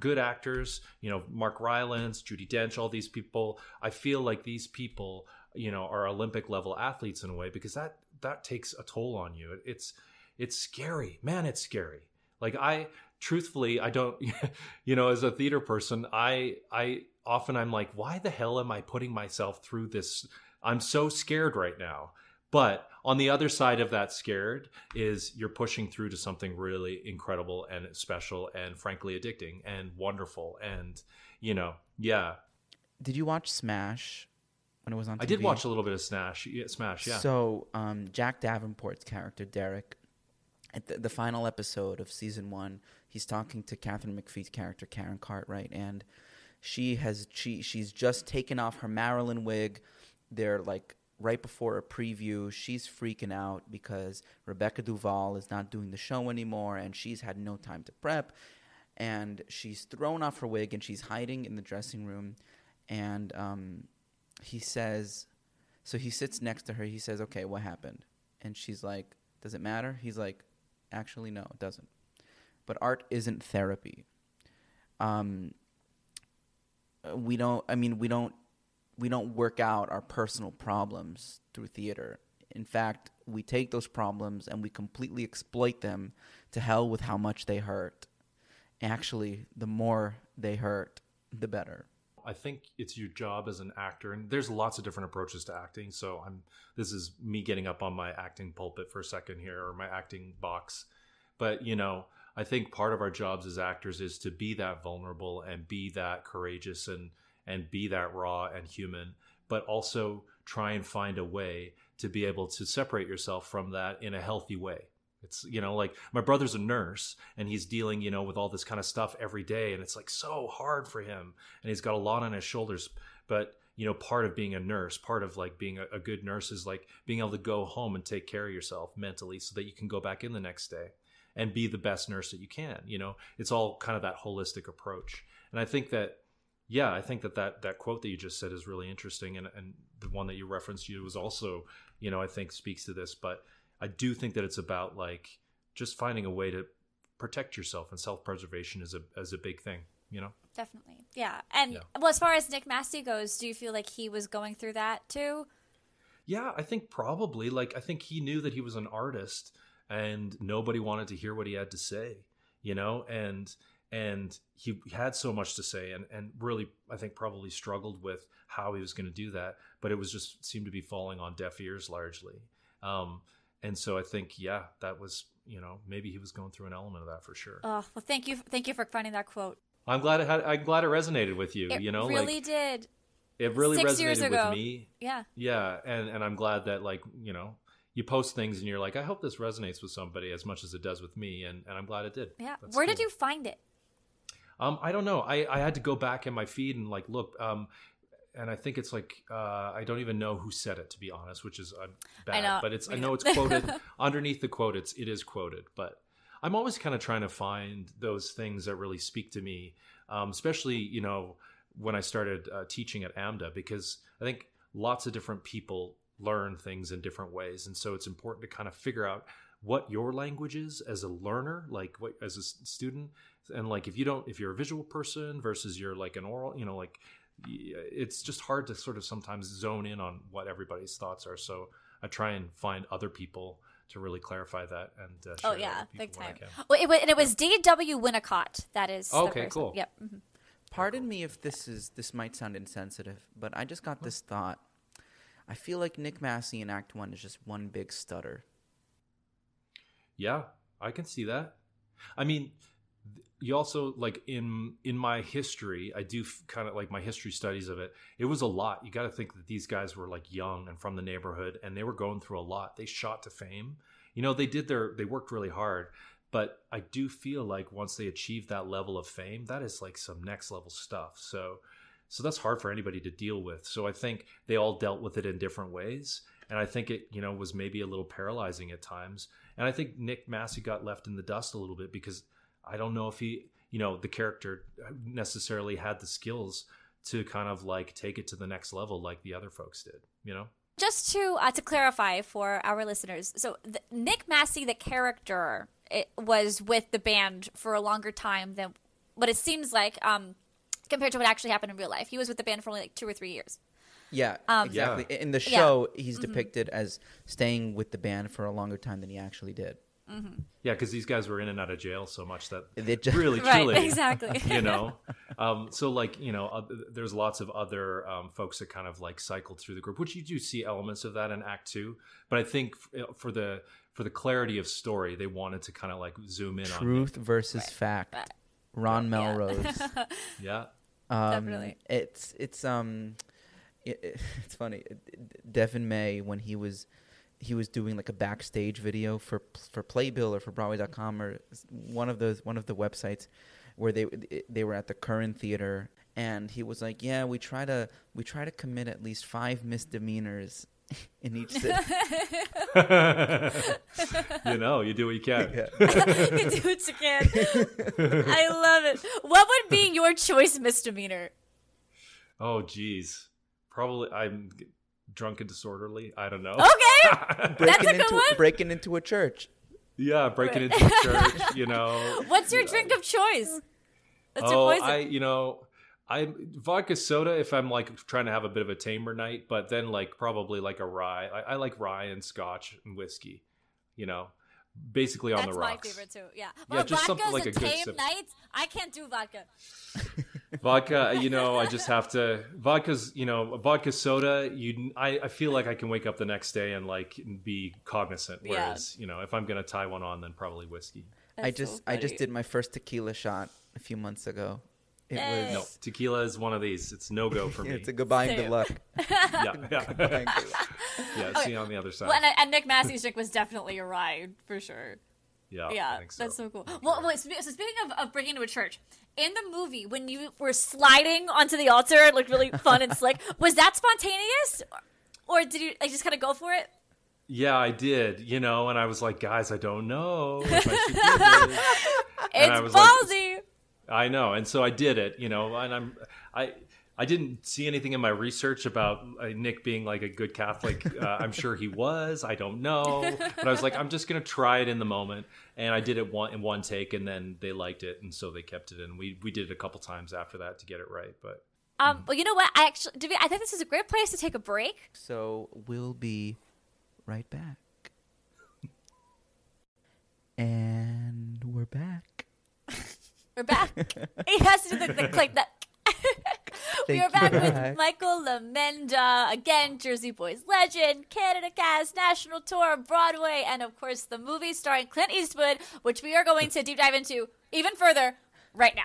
good actors, you know, Mark Rylance, Judi Dench, all these people. I feel like these people, you know, are Olympic level athletes in a way because that that takes a toll on you. It's it's scary, man. It's scary. Like I, truthfully, I don't, (laughs) you know, as a theater person, I I often I'm like, why the hell am I putting myself through this? I'm so scared right now. But on the other side of that scared is you're pushing through to something really incredible and special and frankly addicting and wonderful and you know yeah Did you watch Smash when it was on? TV? I did watch a little bit of Smash yeah, Smash yeah So, um, Jack Davenport's character Derek, at the, the final episode of season one, he's talking to Katharine McPhee's character Karen Cartwright, and she has she she's just taken off her Marilyn wig. They're like right before a preview. She's freaking out because Rebecca Duvall is not doing the show anymore, and she's had no time to prep. And she's thrown off her wig and she's hiding in the dressing room. And um, he says, so he sits next to her. He says, "Okay, what happened?" And she's like, "Does it matter?" He's like, "Actually, no, it doesn't." But art isn't therapy. Um, we don't. I mean, we don't. We don't work out our personal problems through theater. In fact, we take those problems and we completely exploit them to hell with how much they hurt. Actually, the more they hurt, the better. I think it's your job as an actor, and there's lots of different approaches to acting. So I'm this is me getting up on my acting pulpit for a second here, or my acting box. But you know, I think part of our jobs as actors is to be that vulnerable and be that courageous and and be that raw and human, but also try and find a way to be able to separate yourself from that in a healthy way. It's you know like my brother's a nurse and he's dealing you know with all this kind of stuff every day and it's like so hard for him and he's got a lot on his shoulders. But you know part of being a nurse, part of like being a, a good nurse is like being able to go home and take care of yourself mentally so that you can go back in the next day and be the best nurse that you can. You know, it's all kind of that holistic approach. And I think that yeah, I think that that, that quote that you just said is really interesting, and and the one that you referenced you was also, you know, I think speaks to this. But I do think that it's about like just finding a way to protect yourself, and self preservation is a as a big thing. You know, Definitely. Yeah. And Yeah. well, as far as Nick Massi goes, do you feel like he was going through that too? Yeah, I think probably. Like, I think he knew that he was an artist, and nobody wanted to hear what he had to say. You know, and and he had so much to say, and and really, I think probably struggled with how he was going to do that. But it was just seemed to be falling on deaf ears largely. Um, and so I think, yeah, that was you know maybe he was going through an element of that for sure. Oh, well, thank you. Thank you for finding that quote. I'm glad it had. I'm glad it resonated with you. It you know, really like did. it really six resonated with me. Yeah. Yeah, and and I'm glad that like you know you post things and you're like, I hope this resonates with somebody as much as it does with me, and and I'm glad it did. Yeah. That's Where did you find it? Um, I don't know. I I had to go back in my feed and like look. Um, and I think it's like uh, I don't even know who said it to be honest, which is uh, bad. know. But it's I know it's quoted (laughs) underneath the quote. It's it is quoted, but I'm always kind of trying to find those things that really speak to me, um, especially you know when I started uh, teaching at AMDA because I think lots of different people learn things in different ways, and so it's important to kind of figure out what your language is as a learner, like what as a student, and like if you don't, if you're a visual person versus you're like an oral, you know, like it's just hard to sort of sometimes zone in on what everybody's thoughts are. So I try and find other people to really clarify that and uh, share Oh yeah, big time. Well, it, wa- and it was D.W. Winnicott. That is. the Okay, person. cool. Yep. mhm. Pardon me if this is this might sound insensitive, but I just got this thought. I feel like Nick Massi in Act One is just one big stutter. Yeah, I can see that. I mean, th- you also like in in my history, I do kind of like my history studies of it. It was a lot. You got to think that these guys were like young and from the neighborhood, and they were going through a lot. They shot to fame. You know, they did their they worked really hard. But I do feel like once they achieve that level of fame, that is like some next level stuff. So, so that's hard for anybody to deal with. So I think they all dealt with it in different ways, and I think it you know was maybe a little paralyzing at times. And I think Nick Massi got left in the dust a little bit because I don't know if he, you know, the character necessarily had the skills to kind of like take it to the next level like the other folks did, you know? Just to uh, to clarify for our listeners, so the, Nick Massi, the character, it was with the band for a longer time than what it seems like, um, compared to what actually happened in real life. He was with the band for only like two or three years. Yeah, Um, exactly. Yeah. In the Yeah. show, he's depicted as staying with the band for a longer time than he actually did. Yeah, because these guys were in and out of jail so much that They just- (laughs) really, Right, truly, exactly. you know. (laughs) Um, so like you know, uh, there's lots of other um, folks that kind of like cycled through the group, which you do see elements of that in Act Two. But I think f- uh, for the for the clarity of story, they wanted to kind of like zoom in on Truth versus fact. Right. Ron Yeah. Melrose. (laughs) yeah. Um, Definitely. It's it's um, it, it- it's funny. Deven May when he was he was doing like a backstage video for for Playbill or for Broadway.com or one of those one of the websites where they they were at the Curran Theater and he was like, yeah, we try to we try to commit at least five misdemeanors (laughs) in each city. (laughs) you know, you do what you can. (laughs) you do what you can. I love it. What would be your choice misdemeanor? Oh, geez. Probably I'm g- drunk and disorderly. I don't know. Okay. (laughs) breaking a good into one. breaking into a church. yeah, breaking into a church. (laughs) You know. What's your drink of choice? What's oh, your poison? I you know. I vodka soda if I'm like trying to have a bit of a tamer night, but then like probably like a rye. I, I like rye and scotch and whiskey, you know, basically on That's the my rocks. favorite too. Yeah. Well, just something vodka's like a a good tame sip. night. I can't do vodka. (laughs) vodka you know i just have to vodka's you know vodka soda you I, I feel like i can wake up the next day and like be cognizant Yeah. whereas you know if i'm gonna tie one on then probably whiskey I just so I just did my first tequila shot a few months ago. It Hey. no tequila is one of these it's no go for (laughs) me it's a goodbye and good luck. (laughs) yeah (laughs) yeah Goodbye and good luck. yeah see you on the other side Well, and, and Nick Massi's drink was definitely a ride for sure. Yeah, I yeah, think so. that's so cool. Well, wait, so speaking of, of breaking into a church, in the movie when you were sliding onto the altar, it looked really fun and slick. Was that spontaneous, or, or did you like just kind of go for it? Yeah, I did. You know, and I was like, guys, I don't know if I should do this. It's was like- ballsy. I know, and so I did it. You know, and I'm I. I didn't see anything in my research about uh, Nick being like a good Catholic. Uh, I'm sure he was. I don't know, but I was like, I'm just gonna try it in the moment, and I did it one in one take, and then they liked it, and so they kept it in. We we did it a couple times after that to get it right, but Um, well, you know what? I actually, David, I think this is a great place to take a break. So we'll be right back. (laughs) And we're back. We're back. (laughs) he has to do the, the click that. (laughs) we are back with. Michael Lomenda again, Jersey Boys legend, Canada cast, national tour, Broadway, and of course the movie starring Clint Eastwood, which we are going to deep dive into even further right now.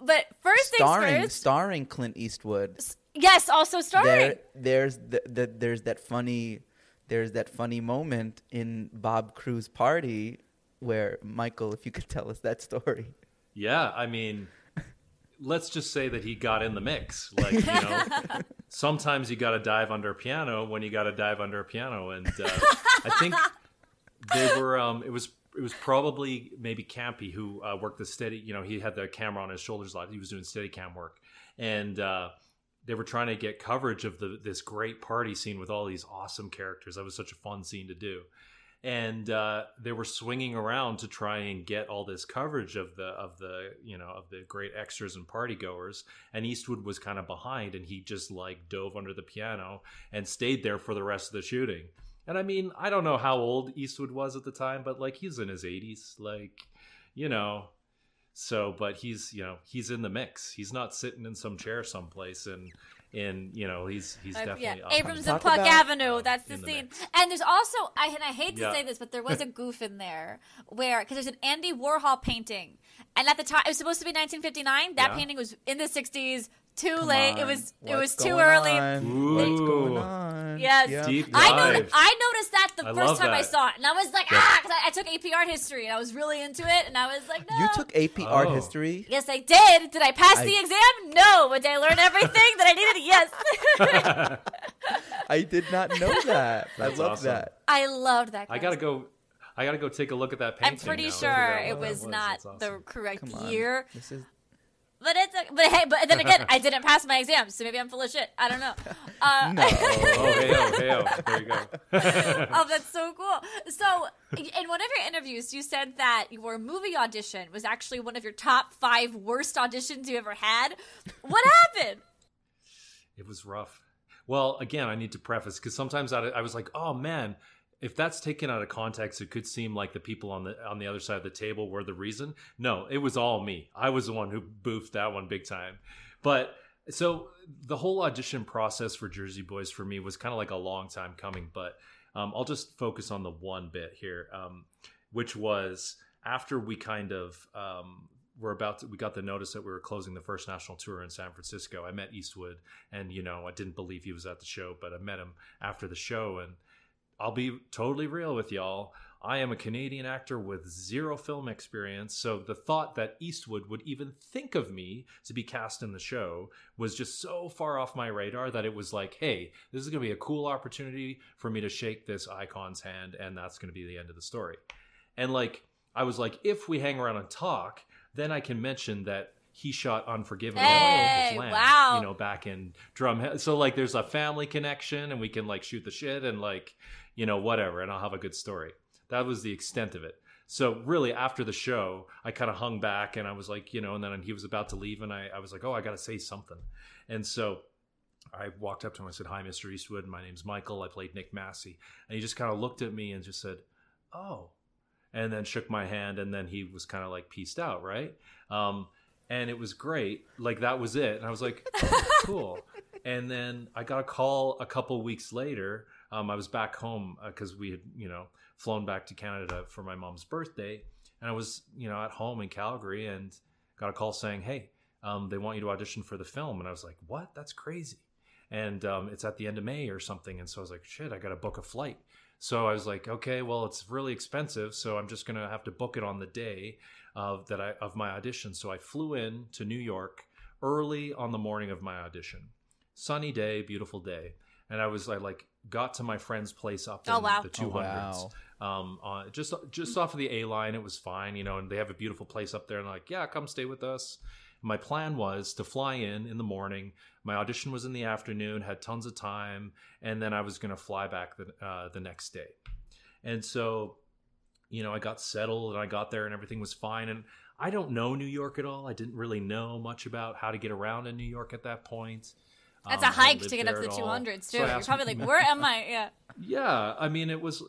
But first Starring, things first. starring Clint Eastwood. Yes, also starring. There, there's the, the, there's that funny, there's that funny moment in Bob Crewe's party where Michael, if you could tell us that story. Yeah, I mean, let's just say that he got in the mix. Like, you know, (laughs) sometimes you got to dive under a piano when you got to dive under a piano, and uh, I think they were. Um, it was. It was probably maybe Campy who uh, worked the steady. You know, he had the camera on his shoulders a lot. He was doing steady cam work, and uh, they were trying to get coverage of the this great party scene with all these awesome characters. That was such a fun scene to do and uh, they were swinging around to try and get all this coverage of the of the you know of the great extras and party goers and eastwood was kind of behind and he just like dove under the piano and stayed there for the rest of the shooting. And i mean i don't know how old eastwood was at the time but like he's in his 80s like you know. So but he's you know he's in the mix. He's not sitting in some chair someplace and and you know he's he's Uh, definitely yeah, Abrams and- and Talk Puck about- Avenue. That's the in the scene. and there's also, I, and I hate to Yeah. say this, but there was a (laughs) goof in there where because there's an Andy Warhol painting, and at the time it was supposed to be 1959. That Yeah. painting was in the 60s. Too Come late. It on. was. it was too early. on? What's going on? Yes. Yeah. Deep I dive. know. I noticed that the I first love time I saw it, and I was like, Yeah. ah, because I, I took AP Art History, and I was really into it, and I was like, no. You took AP Art Oh. History. Yes, I did. Did I pass I- the exam? No. But did I learn everything that I needed? Yes. (laughs) I did not know that. I love awesome. that. I loved that. I gotta go. I gotta go take a look at that painting. I'm pretty now sure figure out it what was not awesome. the correct Come on. year. This is But it's a, but hey, but then again, I didn't pass my exam, so maybe I'm full of shit. I don't know. (laughs) Uh, no. Oh, hey, oh, hey, oh. There you go. (laughs) oh, that's so cool. So, in one of your interviews, you said that your movie audition was actually one of your top five worst auditions you ever had. What happened? It was rough. Well, again, I need to preface because sometimes I, I was like, oh man, if that's taken out of context, it could seem like the people on the on the other side of the table were the reason. No, it was all me. I was the one who boofed that one big time. But so the whole audition process for Jersey Boys for me was kind of like a long time coming. But um, I'll just focus on the one bit here, um, which was after we kind of um, were about to, we got the notice that we were closing the first national tour in San Francisco. I met Eastwood, and you know I didn't believe he was at the show, but I met him after the show, and I'll be totally real with y'all. I am a Canadian actor with zero film experience, so the thought that Eastwood would even think of me to be cast in the show was just so far off my radar that it was like, hey, this is going to be a cool opportunity for me to shake this icon's hand, and that's going to be the end of the story. And like, I was like, if we hang around and talk, then I can mention that he shot Unforgiven. Hey, Land, wow. You know, back in Drumheller. So like, there's a family connection, and we can like shoot the shit and like, you know, whatever, and I'll have a good story. That was the extent of it. So really, after the show, I kind of hung back, and I was like, you know, and then he was about to leave, and I, I was like, oh, I got to say something, and so. I walked up to him. I said, "Hi, Mr. Eastwood. My name's Michael. I played Nick Massi." And he just kind of looked at me and just said, "Oh," and then shook my hand and then he was kind of like pieced out right um, and it was great. Like that was it. And i was like oh, (laughs) cool. And then i got a call a couple weeks later. Um, i was back home because we had you know flown back to canada for my mom's birthday. And i was you know at home in calgary and got a call saying hey um, they want you to audition for the film. And i was like what? That's crazy. And um, it's at the end of may or something. And so i was like shit i gotta book a flight. So I was like, okay, well, it's really expensive, so I'm just gonna have to book it on the day of that I of my audition. So I flew in to New York early on the morning of my audition. Sunny day, beautiful day, and I was I like got to my friend's place up in Oh, wow. the Oh, 200s wow. um, on just just off of the A line. It was fine, you know, and they have a beautiful place up there. And like, yeah, come stay with us. My plan was to fly in in the morning. My audition was in the afternoon, had tons of time, and then I was going to fly back the uh, the next day. And so, you know, I got settled and I got there and everything was fine. And I don't know New York at all. I didn't really know much about how to get around in New York at that point. That's Um, a hike to get up to the at 200s, too. I You're probably like, where am I? Yeah. yeah i mean it was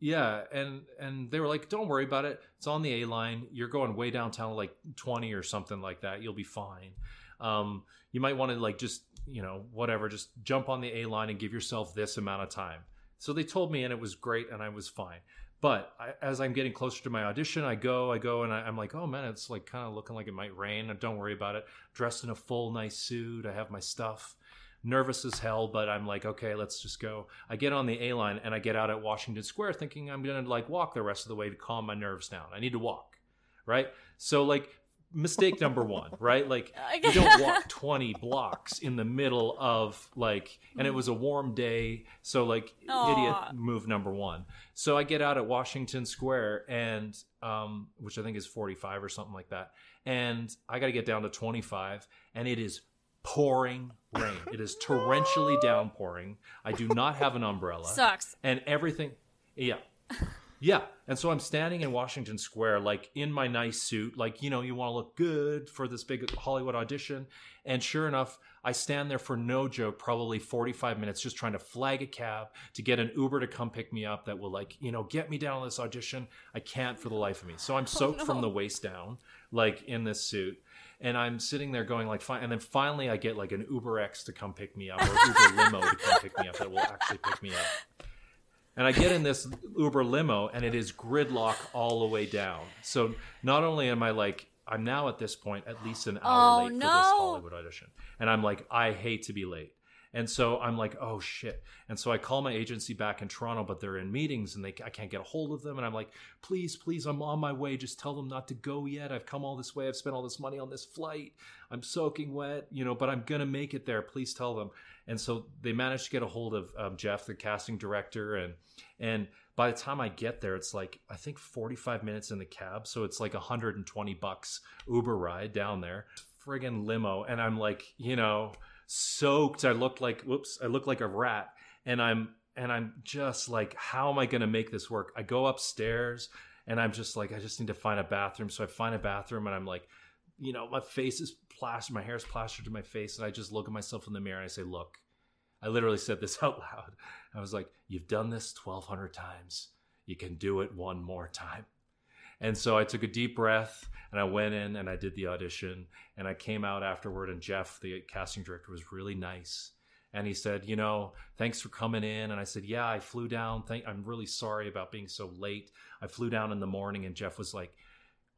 yeah and and they were like don't worry about it it's on the a line you're going way downtown like 20 or something like that you'll be fine um you might want to like just you know whatever just jump on the a line and give yourself this amount of time so they told me and it was great and i was fine but I, as i'm getting closer to my audition i go i go and I, i'm like oh man it's like kind of looking like it might rain don't worry about it dressed in a full nice suit i have my stuff nervous as hell, but I'm like, okay, let's just go. I get on the A line and I get out at Washington Square thinking I'm gonna like walk the rest of the way to calm my nerves down. I need to walk, right? So like mistake number one, right? Like (laughs) you don't walk (laughs) 20 blocks in the middle of like, and it was a warm day, so like Aw. idiot move number one. So I get out at Washington Square and um, which I think is 45 or something like that, and I got to get down to 25, and it is pouring rain. It is (laughs) torrentially downpouring. I do not have an umbrella Sucks. and everything yeah yeah and so i'm standing in washington square like in my nice suit like you know you want to look good for this big hollywood audition and sure enough i stand there for no joke probably 45 minutes just trying to flag a cab to get an uber to come pick me up that will like you know get me down on this audition i can't for the life of me so i'm oh, soaked from no. the waist down like in this suit and I'm sitting there going like fine and then finally I get like an Uber X to come pick me up or Uber limo to come pick me up that will actually pick me up. And I get in this Uber limo and it is gridlock all the way down. So not only am I like I'm now at this point at least an hour Oh, late for this Hollywood audition. And I'm like I hate to be late. And so I'm like, oh shit. And so I call my agency back in Toronto, but they're in meetings and they I can't get a hold of them. And I'm like, please, please, I'm on my way. Just tell them not to go yet. I've come all this way. I've spent all this money on this flight. I'm soaking wet, you know, but I'm gonna make it there. Please tell them. And so they managed to get a hold of um, Jeff, the casting director, and and by the time I get there, it's like I think 45 minutes in the cab, so it's like 120 bucks Uber ride down there, friggin' limo, and I'm like, you know, soaked. I looked like whoops, I look like a rat, and I'm and I'm just like, how am I gonna make this work? I go upstairs, and I'm just like, I just need to find a bathroom. So I find a bathroom, and I'm like, you know, my face is plastered, my hair is plastered to my face, and I just look at myself in the mirror and I say, look. I literally said this (laughs) out loud. I was like, You've done this 1,200 times. You can do it one more time. And so I took a deep breath and I went in and I did the audition. And I came out afterward, and Jeff, the casting director, was really nice. And he said, You know, thanks for coming in. And I said, Yeah, I flew down. Thank- I'm really sorry about being so late. I flew down in the morning. And Jeff was like,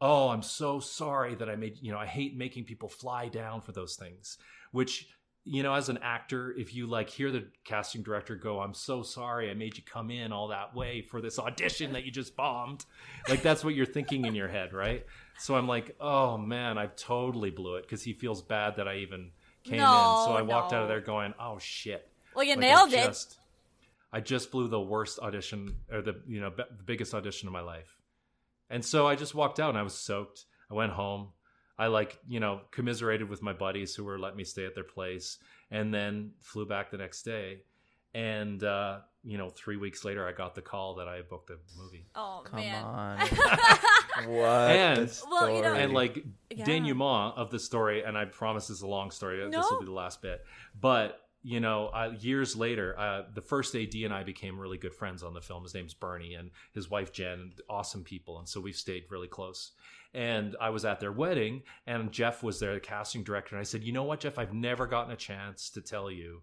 Oh, I'm so sorry that I made, you know, I hate making people fly down for those things, which you know, as an actor, if you like hear the casting director go, I'm so sorry I made you come in all that way for this audition that you just bombed. Like that's what you're thinking in your head, right? So I'm like, oh man, I totally blew it because he feels bad that I even came in. So I walked out of there going, oh shit. Well, you Like, nailed I it. I just blew the worst audition or the you know be- the biggest audition of my life, and so I just walked out and I was soaked. I went home. I like you know commiserated with my buddies who were letting me stay at their place, and then flew back the next day. And uh, you know, three weeks later, I got the call that I booked a movie. Oh Come man. on. (laughs) what? And- Well, you know- and like Yeah. denouement of the story and i promise this is a long story this will be the last bit but you know uh, years later uh, the first ad and i became really good friends on the film. His name's bernie and his wife jen awesome people. And so we've stayed really close. And i was at their wedding and jeff was there the casting director. And i said you know what jeff? I've never gotten a chance to tell you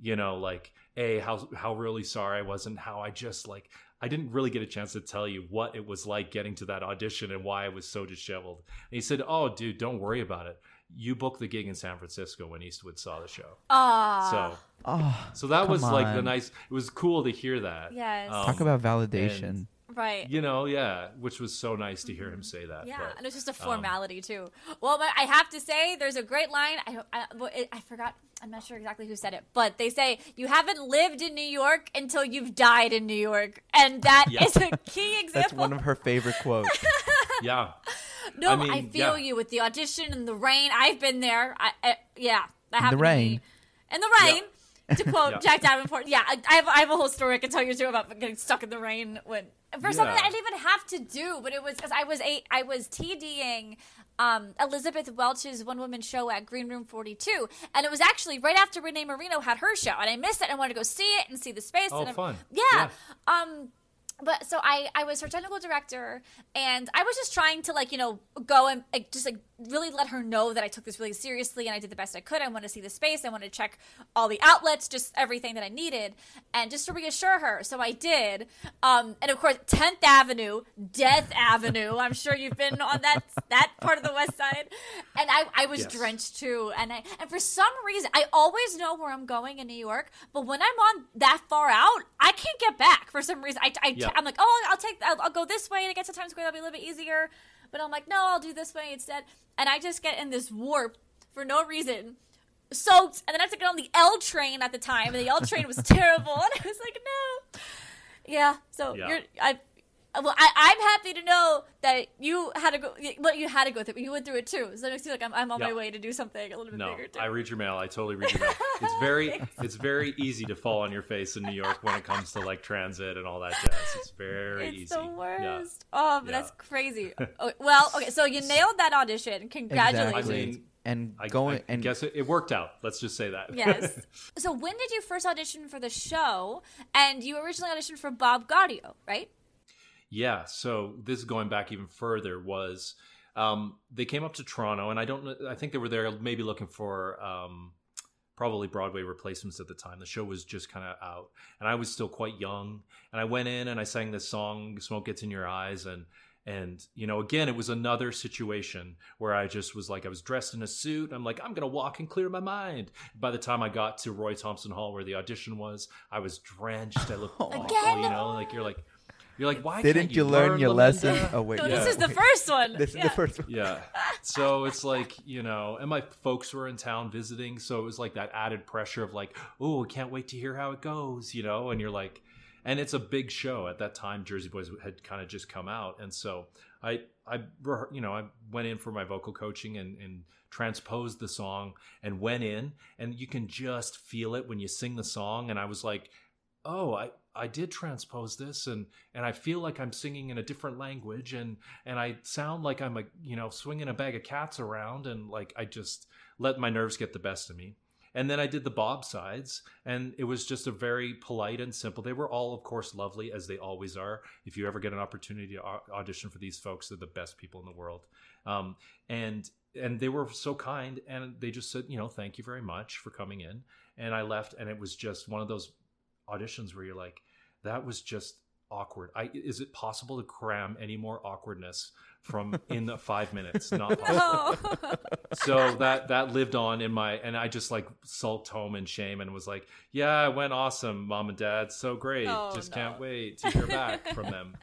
you know like a how how really sorry i was and how i just like i didn't really get a chance to tell you what it was like getting to that audition and why i was so disheveled. And he said oh dude don't worry about it you booked the gig in San Francisco when Eastwood saw the show. Ah. So Oh, so that come was like the nice. It was cool to hear that. Yes. Um, Talk about validation. and- right. You know, yeah, which was so nice to hear him say that. Yeah, but- and it's just a um, formality too. Well, but I have to say, there's a great line. I don't- I, I forgot. I'm not sure exactly who said it, but they say you haven't lived in New York until you've died in New York, and that (laughs) Yeah. is a key example. That's one of her favorite quotes. (laughs) yeah. No, I I, feel yeah. you with the audition and the rain. I've been there. I, I, yeah, that happened. rain. To me. In the rain. To quote (laughs) Yeah. Jack Davenport, yeah, I, I, have, I have a whole story I can tell you too about getting stuck in the rain when for something I didn't even have to do, but it was because I was a I was TDing um, Elizabeth Welch's one woman show at Green Room 42, and it was actually right after Renee Marino had her show, and I missed it. and I wanted to go see it and see the space. Oh, and I- fun. Yeah. Yeah. Um, but so I I was her technical director, and I was just trying to like you know go and like, just like really let her know that I took this really seriously and I did the best I could. I wanted to see the space. I wanted to check all the outlets, just everything that I needed, and just to reassure her. So I did. Um, and of course, 10th Avenue, Death Avenue. I'm sure you've been on that that part of the West Side, and I I was Yes. drenched too. And I and for some reason I always know where I'm going in New York, but when I'm on that far out, I can't get back for some reason. I, I. I'm like, oh, I'll take, I'll, I'll go this way to get to Times Square. That'll be a little bit easier. But I'm like, no, I'll do this way instead. And I just get in this warp for no reason, soaked. And then I have to get on the L train at the time, and the L train was (laughs) terrible. And I was like, no. Yeah. So Yeah. you're, I. Uh, well, I, I'm happy to know that you had to go. Well, you had to go through. it. You went through it too, so it makes me like I'm, I'm on my way to do something a little bit No, bigger too. I read your mail. I totally read your mail. (laughs) It's very, it's very easy to fall on your face in New York when it comes to like transit and all that jazz. It's very it's easy. the Yeah. worst. Oh, but Yeah. that's crazy. Oh, well, okay, so you (laughs) nailed that audition. Congratulations. Exactly. I mean, and I, going I and guess it, it worked out. Let's just say that. Yes. (laughs) so when did you first audition for the show? And you originally auditioned for Bob Gaudio, right? Yeah, so this is going back even further was um, they came up to Toronto, and I don't know. I think they were there maybe looking for um, probably Broadway replacements at the time. The show was just kind of out, and I was still quite young. And I went in and I sang this song, "Smoke Gets in Your Eyes," and and you know, again, it was another situation where I just was like, I was dressed in a suit. I'm like, I'm gonna walk and clear my mind. By the time I got to Roy Thomson Hall, where the audition was, I was drenched. I looked (laughs) awful. Again? You know, like you're like. You're like, why didn't can't you learn your lesson? (laughs) Oh wait, No, Yeah. this is the first one. this is Yeah. the first one. yeah. (laughs) So it's like, you know, and my folks were in town visiting. So it was like that added pressure of like, oh, I can't wait to hear how it goes, you know? And you're like, and it's a big show. At that time, Jersey Boys had kind of just come out. And so I, I, you know, I went in for my vocal coaching and, and transposed the song and went in and you can just feel it when you sing the song. And I was like, oh, I, I did transpose this and and I feel like I'm singing in a different language and and I sound like I'm like you know swinging a bag of cats around and like I just let my nerves get the best of me. And then I did the Bob sides, and it was just a very polite and simple. They were all, of course, lovely as they always are. If you ever get an opportunity to audition for these folks, they're the best people in the world. Um, and and they were so kind, and they just said, you know, thank you very much for coming in. And I left, and it was just one of those auditions where you're like, that was just awkward. I is it possible to cram any more awkwardness from in the five minutes? (laughs) Not possible. No. So that that lived on in my and I just like sulked home in shame and was like, Yeah, it went awesome, mom and dad. So great. Oh, just no. can't wait to hear back from them.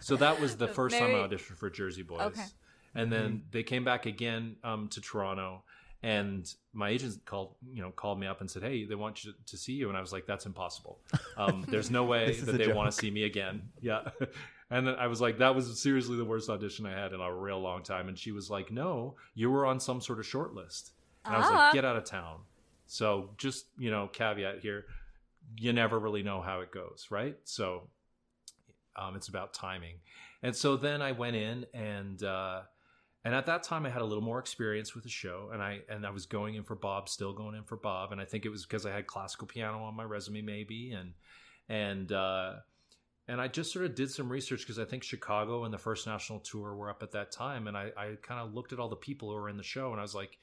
So that was the (laughs) first time I auditioned for Jersey Boys. Okay. And then they came back again um, to Toronto and my agent called you know called me up and said hey they want you to see you. And i was like that's impossible. Um, (laughs) there's no way that they want to see me again. Yeah. (laughs) And then i was like that was seriously the worst audition i had in a real long time. And she was like no you were on some sort of short list. And i was Ah. like get out of town. So just you know caveat here you never really know how it goes right? So um, it's about timing. And so then i went in and uh, and at that time i had a little more experience with the show and i and i was going in for bob still going in for bob. And i think it was because i had classical piano on my resume maybe. And and uh and i just sort of did some research because i think chicago and the first national tour were up at that time. And i i kind of looked at all the people who were in the show and i was like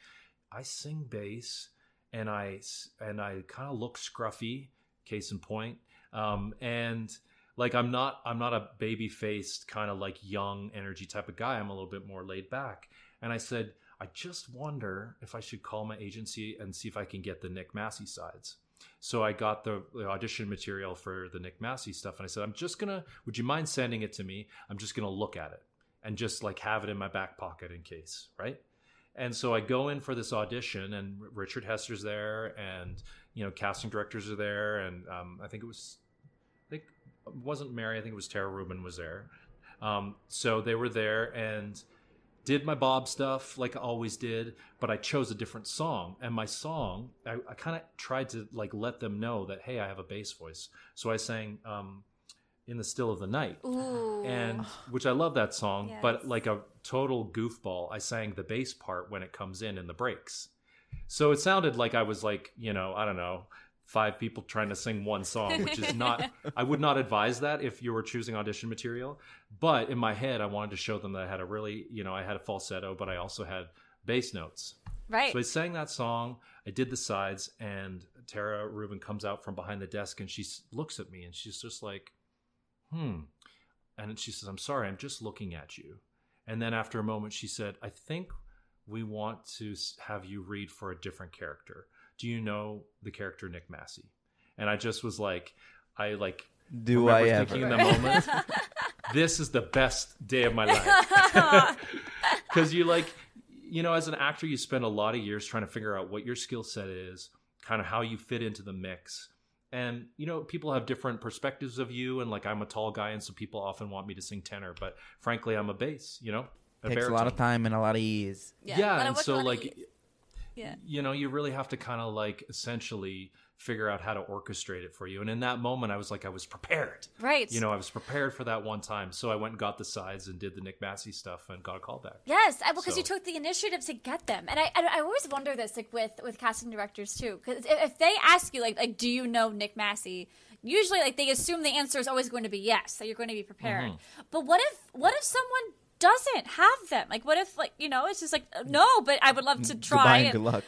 i sing bass and I and i kind of look scruffy case in point. Um and like I'm not I'm not a baby faced kind of like young energy type of guy. I'm a little bit more laid back. And I said, I just wonder if I should call my agency and see if I can get the Nick Massi sides. So I got the, audition material for the Nick Massi stuff, and I said, I'm just gonna. Would you mind sending it to me? I'm just gonna look at it and just like have it in my back pocket in case, right? And so I go in for this audition, and Richard Hester's there, and you know, casting directors are there, and um, I think it was, wasn't Mary, I think it was Tara Rubin was there. Um, so they were there and did my Bob stuff like I always did, but I chose a different song. And my song, I, I kind of tried to like let them know that hey, I have a bass voice. So I sang um, "In the Still of the Night," Ooh. and which I love that song, Yes. but like a total goofball, I sang the bass part when it comes in in the breaks. So it sounded like I was like, you know, I don't know, five people trying to sing one song, which is not, (laughs) I would not advise that if you were choosing audition material. But in my head, I wanted to show them that I had a really, you know, I had a falsetto, but I also had bass notes. right. So I sang that song, I did the sides, and Tara Rubin comes out from behind the desk and she looks at me and she's just like, hmm. And she says, I'm sorry, I'm just looking at you. And then after a moment, she said, I think we want to have you read for a different character. Do you know the character Nick Massi? And I just was like, I like Do I ever? thinking in the moment, (laughs) this is the best day of my life. (laughs) Because you like, you know, as an actor, you spend a lot of years trying to figure out what your skill set is, kind of how you fit into the mix. And, you know, people have different perspectives of you. And like, I'm a tall guy, and so people often want me to sing tenor. But frankly, I'm a bass, you know? A Takes a lot of time and a lot of ease. Yeah. Let it and so, like, ease. Yeah. you know, you really have to kind of like essentially figure out how to orchestrate it for you. And in that moment, I was like, I was prepared. Right. You know, I was prepared for that one time. So I went and got the sides and did the Nick Massi stuff and got a call back. Yes, I- because you So- took the initiative to get them, and I, I always wonder this, like with with casting directors too, because if, if they ask you, like, like, do you know Nick Massi? Usually, like, they assume the answer is always going to be yes, so you're going to be prepared. Mm-hmm. But what if what if someone doesn't have them? Like, what if like you know, it's just like no, but I would love to try. Goodbye and and- good luck.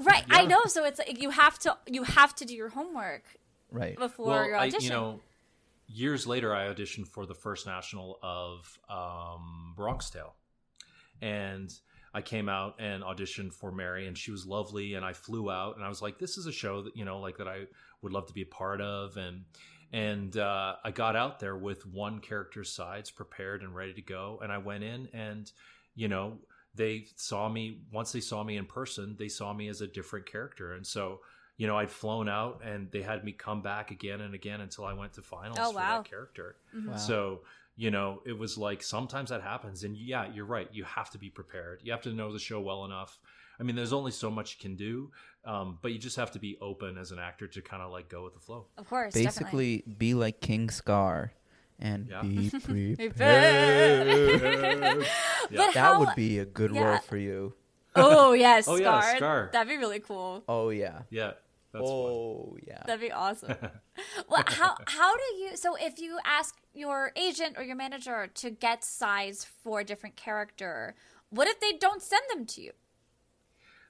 Right, I know. So it's like you have to you have to do your homework Right. before your I, audition. you know, years later, I auditioned for the first national of um, Bronx Tale, and I came out and auditioned for Mary, and she was lovely, and I flew out, and I was like, this is a show that you know, like that I would love to be a part of, and and uh, I got out there with one character's sides prepared and ready to go, and I went in, and you know, they saw me once they saw me in person, they saw me as a different character, and so you know, I'd flown out and they had me come back again and again until I went to finals Oh, for that character. Wow. So, you know, it was like sometimes that happens. And yeah, you're right. You have to be prepared. You have to know the show well enough. I mean, there's only so much you can do, um, but you just have to be open as an actor to kind of like go with the flow. of course, definitely. Basically, be like King Scar and Yeah. be (laughs) Prepared. (laughs) prepared. But that how, would be a good yeah. role for you. Oh (laughs) yes, Oh, yeah, Scar. Scar. That'd be really cool. Oh yeah. Yeah. That's fun. oh yeah. That'd be awesome. well, how how do you? So if you ask your agent or your manager to get size for a different character, what if they don't send them to you?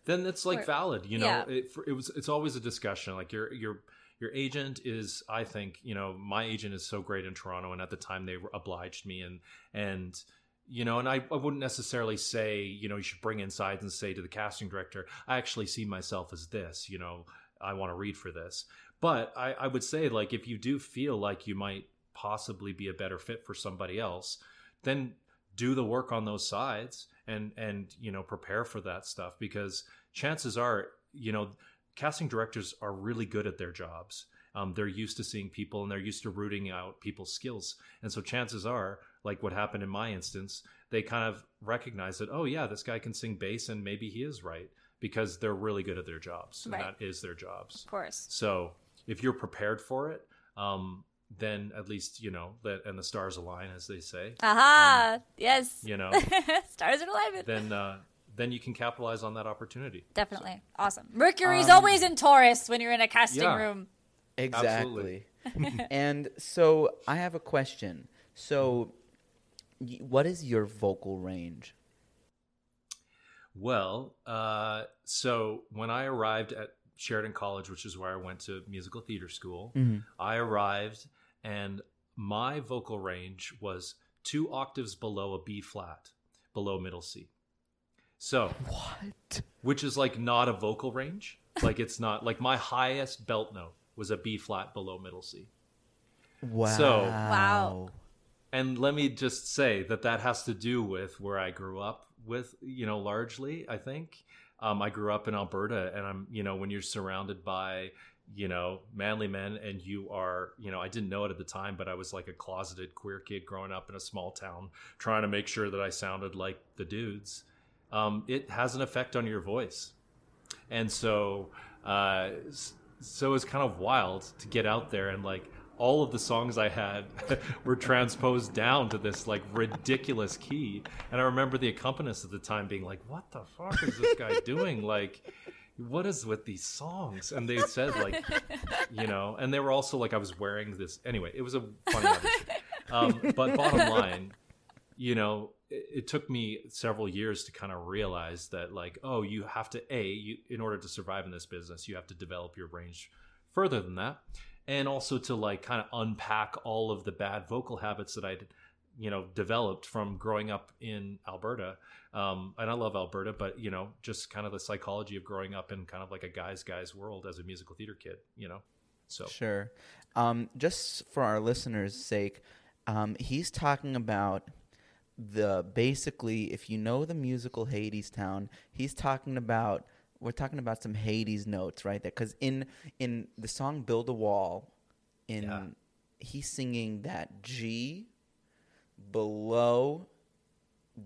Then it's like Or- valid you know yeah. it, for, it was it's always a discussion like your your your agent is i think you know my agent is so great in toronto and at the time they were obliged me and and you know and I, I wouldn't necessarily say you know you should bring inside and say to the casting director i actually see myself as this you know i want to read for this but I, I would say like if you do feel like you might possibly be a better fit for somebody else then do the work on those sides and and you know prepare for that stuff because chances are you know casting directors are really good at their jobs. Um, they're used to seeing people and they're used to rooting out people's skills. And so chances are like what happened in my instance they kind of recognize that oh yeah this guy can sing bass and maybe he is right because they're really good at their jobs and that is their jobs. Of course. so if you're prepared for it um, then at least you know that and the stars align as they say Aha! yes. you know (laughs) Stars are alignment. then uh, then you can capitalize on that opportunity. Definitely awesome. Mercury's Um, always in Taurus when you're in a casting Yeah. room. Exactly. (laughs) and so I have a question. So, what is your vocal range? Well, uh, so when I arrived at Sheridan College, which is where I went to musical theater school, I arrived and my vocal range was two octaves below a B flat, below middle C. So What? which is like not a vocal range. Like it's not like my highest belt note was a B flat below middle C. Wow. So, Wow. And let me just say that that has to do with where I grew up with, you know, largely, I think. Um, I grew up in Alberta and I'm, you know, when you're surrounded by, you know, manly men and you are, you know, I didn't know it at the time, but I was like a closeted queer kid growing up in a small town trying to make sure that I sounded like the dudes. Um, it has an effect on your voice. And so, uh, so it's kind of wild to get out there and like all of the songs I had (laughs) were transposed down to this like ridiculous key. And I remember the accompanist at the time being like, "What the fuck is this guy (laughs) doing? Like, what is with these songs?" And they said like, you know, and they were also like, I was wearing this anyway. It was a funny audition. Um, but bottom line, you know it, it took me several years to kind of realize that like oh you have to a you in order to survive in this business you have to develop your range further than that and also to like kind of unpack all of the bad vocal habits that i'd you know developed from growing up in alberta um, and i love alberta but you know just kind of the psychology of growing up in kind of like a guy's guy's world as a musical theater kid you know so Sure. Um, just for our listeners' sake, um, he's talking about the basically, if you know the musical Hadestown, he's talking about we're talking about some Hades notes, right? there Because in in the song "Build a Wall," in Yeah. he's singing that G below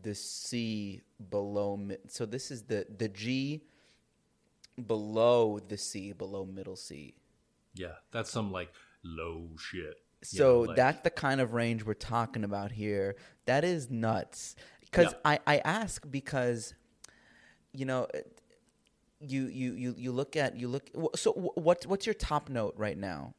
the C below so this is the the G below the C below middle C. yeah that's some like low shit So know, like- that's the kind of range we're talking about here. That is nuts. Because Yeah. I, I ask because, you know, uh, you you you you look at you look. So wh- what what's your top note right now?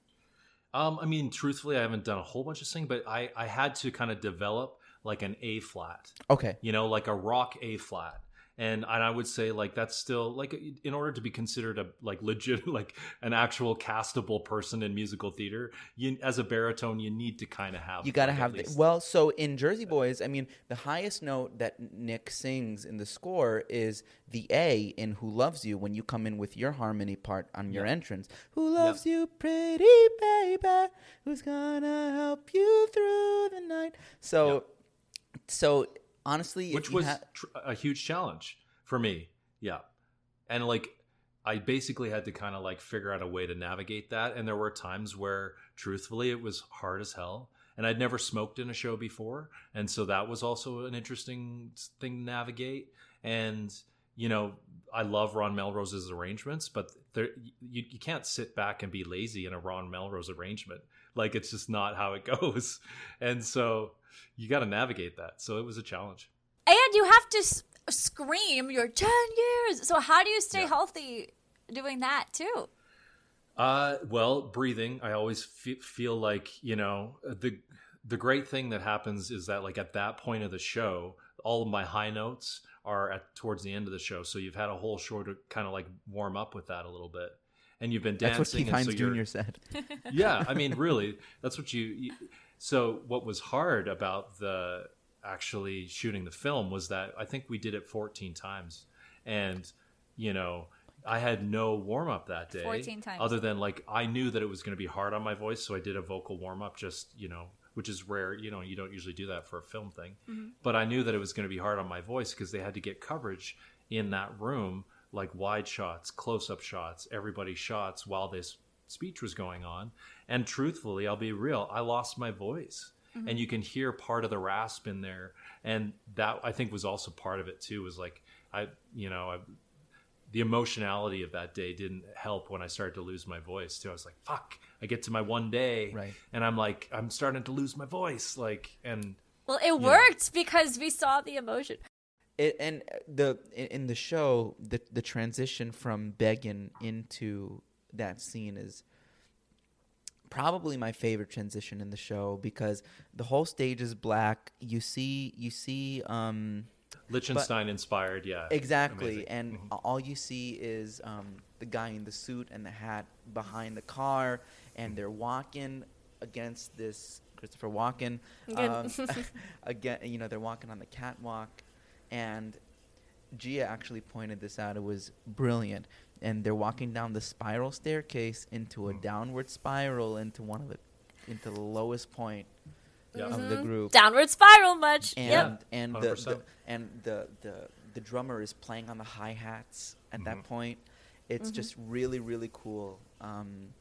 Um, I mean, truthfully, I haven't done a whole bunch of singing, but I, I had to kind of develop like an A flat, Okay. you know, like a rock A flat. And, and I would say like that's still like in order to be considered a like legit (laughs) like an actual castable person in musical theater, you as a baritone you need to kind of have You got to like, have the, well. So in Jersey Boys, I mean, the highest note that Nick sings in the score is the A in "Who Loves You" when you come in with your harmony part on your Yeah. entrance. Who loves you, pretty baby? Who's gonna help you through the night? So, so honestly, which was ha- tr- a huge challenge for me. Yeah, and like I basically had to kind of like figure out a way to navigate that. And there were times where, truthfully, it was hard as hell. And I'd never smoked in a show before, and so that was also an interesting thing to navigate. And you know, I love Ron Melrose's arrangements, but there you, you can't sit back and be lazy in a Ron Melrose arrangement. Like it's just not how it (laughs) goes. And so you got to navigate that. So it was a challenge. And you have to s- scream your 10 years. So how do you stay Yeah. healthy doing that too? Uh, well, breathing. I always fe- feel like you know the the great thing that happens is that like at that point of the show, all of my high notes are at towards the end of the show. So you've had a whole show to kind of like warm up with that a little bit, and you've been dancing. that's dancing. what Keith and Hines so Jr. said. yeah, I mean, (laughs) really, that's what you, you. So, what was hard about the actually shooting the film was that I think we did it 14 times, and you know, I had no warm up that day. 14 times. Other than like, I knew that it was going to be hard on my voice, so I did a vocal warm up. Just you know, which is rare. You know, you don't usually do that for a film thing. Mm-hmm. But I knew that it was going to be hard on my voice because they had to get coverage in that room, like wide shots, close up shots, everybody shots while this speech was going on. And truthfully, I'll be real, I lost my voice. Mm-hmm. And you can hear part of the rasp in there. And that I think was also part of it too, was like I you know, I the emotionality of that day didn't help when I started to lose my voice too. I was like, fuck, I get to my one day Right. and I'm like, I'm starting to lose my voice. Like and Well, it worked because we saw the emotion. It, and the in in the show, the the transition from begging into that scene is probably my favorite transition in the show because the whole stage is black. You see, you see, um, Lichtenstein inspired, yeah. exactly, Amazing. and Mhm. all you see is um, the guy in the suit and the hat behind the car, and they're walking against this Christopher Walken. Again. Um, (laughs) (laughs) again, you know, they're walking on the catwalk, and Gia actually pointed this out. It was brilliant. And they're walking down the spiral staircase into a Mm. downward spiral into one of the into the lowest point Yeah. of the group. Downward spiral much. And yep. and the, the and the, the the drummer is playing on the hi hats at that Mhm. point. It's just really really cool. Um,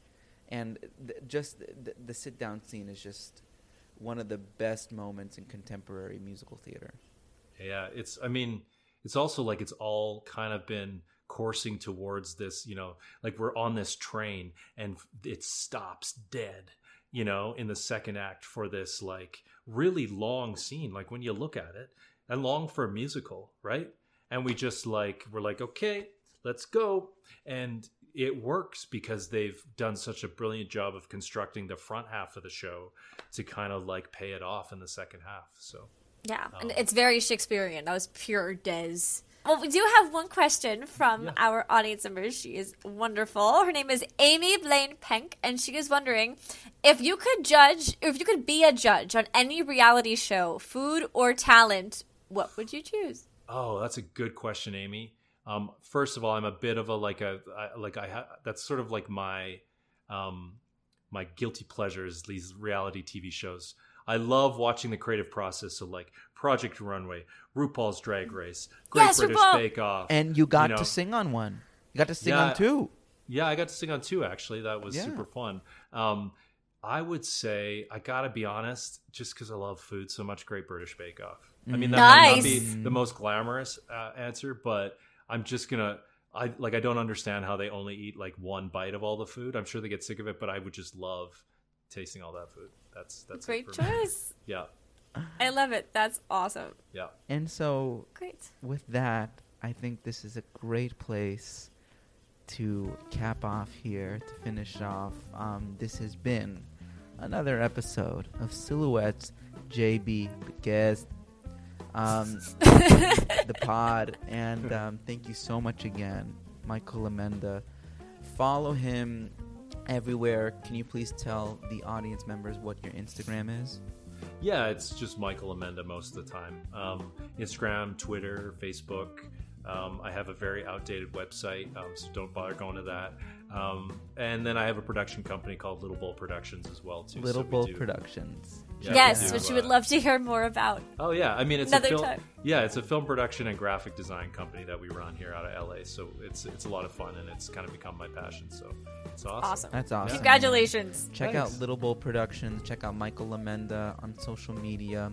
and th- just the, the sit down scene is just one of the best moments in contemporary musical theater. Yeah, it's. I mean, it's also like it's all kind of been coursing towards this. You know, like we're on this train and it stops dead. You know, in the second act for this like really long scene. Like when you look at it, and long for a musical, right? And we just like we're like, okay, let's go, and it works because they've done such a brilliant job of constructing the front half of the show to kind of like pay it off in the second half. So. Yeah, and Um, it's very Shakespearean. That was pure Des. Well, we do have one question from Yeah. our audience member. She is wonderful. Her name is Amy Blaine Penk, and she is wondering if you could judge, if you could be a judge on any reality show, food or talent, what would you choose? Oh, that's a good question, Amy. Um, first of all, I'm a bit of a like a I, like I ha- that's sort of like my um, my guilty pleasures. These reality TV shows. I love watching the creative process. So like Project Runway, RuPaul's Drag Race, Great Yes, British RuPaul! Bake Off, And you got know. to sing on one. You got to sing Yeah. on two. Yeah, I got to sing on two actually. That was Yeah. super fun. Um, I would say I gotta be honest, just because I love food so much. Great British Bake Off. I mean, that might not be the most glamorous uh, answer, but I'm just gonna. I like. I don't understand how they only eat like one bite of all the food. I'm sure they get sick of it, but I would just love tasting all that food. That's that's Great for me. choice. (laughs) Yeah, I love it. That's awesome. yeah. And so Great. with that, I think this is a great place to cap off here, to finish off. Um, this has been another episode of Silhouettes JB the guest, um, (laughs) the pod, and um, thank you so much again, Michael Lomenda. Follow him everywhere. Can you please tell the audience members what your Instagram is? Yeah, it's just Michael Lomenda most of the time. Um, Instagram, Twitter, Facebook. Um, I have a very outdated website, um, so don't bother going to that. Um, and then I have a production company called Little Bull Productions as well too. Little so Bull do- Productions. Yeah, yes, which you would love to hear more about. Oh yeah, I mean it's Another a film. time. Yeah, it's a film production and graphic design company that we run here out of LA. So it's it's a lot of fun and it's kind of become my passion. So it's awesome. Awesome. That's awesome. Congratulations. Check Thanks. out Little Bull Productions. Check out Michael Lomenda on social media.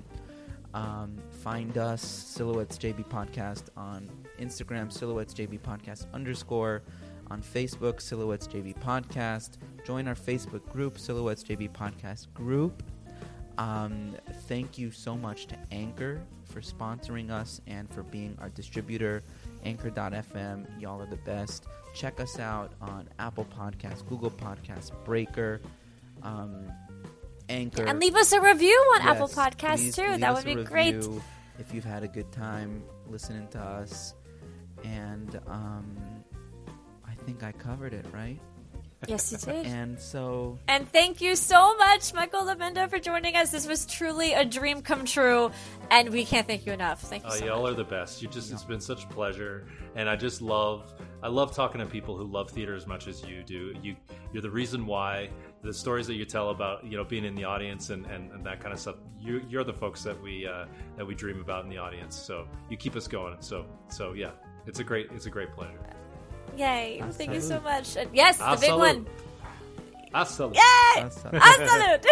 Um, find us Silhouettes JB Podcast on Instagram, Silhouettes JB Podcast underscore. On Facebook, Silhouettes JB Podcast. Join our Facebook group, Silhouettes JB Podcast group. Um, thank you so much to Anchor for sponsoring us and for being our distributor. Anchor.fm, y'all are the best. Check us out on Apple Podcasts, Google Podcasts, Breaker, um, Anchor. And leave us a review on Yes, Apple Podcasts please too. That would be great. If you've had a good time listening to us, and um, I think I covered it right. (laughs) Yes, you did. And so, And thank you so much, Michael Lomenda, for joining us. This was truly a dream come true, and we can't thank you enough. Thank you Oh, so y'all much. are the best. You just it's been such a pleasure, and I just love I love talking to people who love theater as much as you do. You you're the reason why the stories that you tell about you know being in the audience and, and, and that kind of stuff. You you're the folks that we uh, that we dream about in the audience. So you keep us going. So so yeah, it's a great it's a great pleasure. Yay. Thank you so much. And yes, the Ah, big one. Hasta luego. Yay! that's, Ah, salute.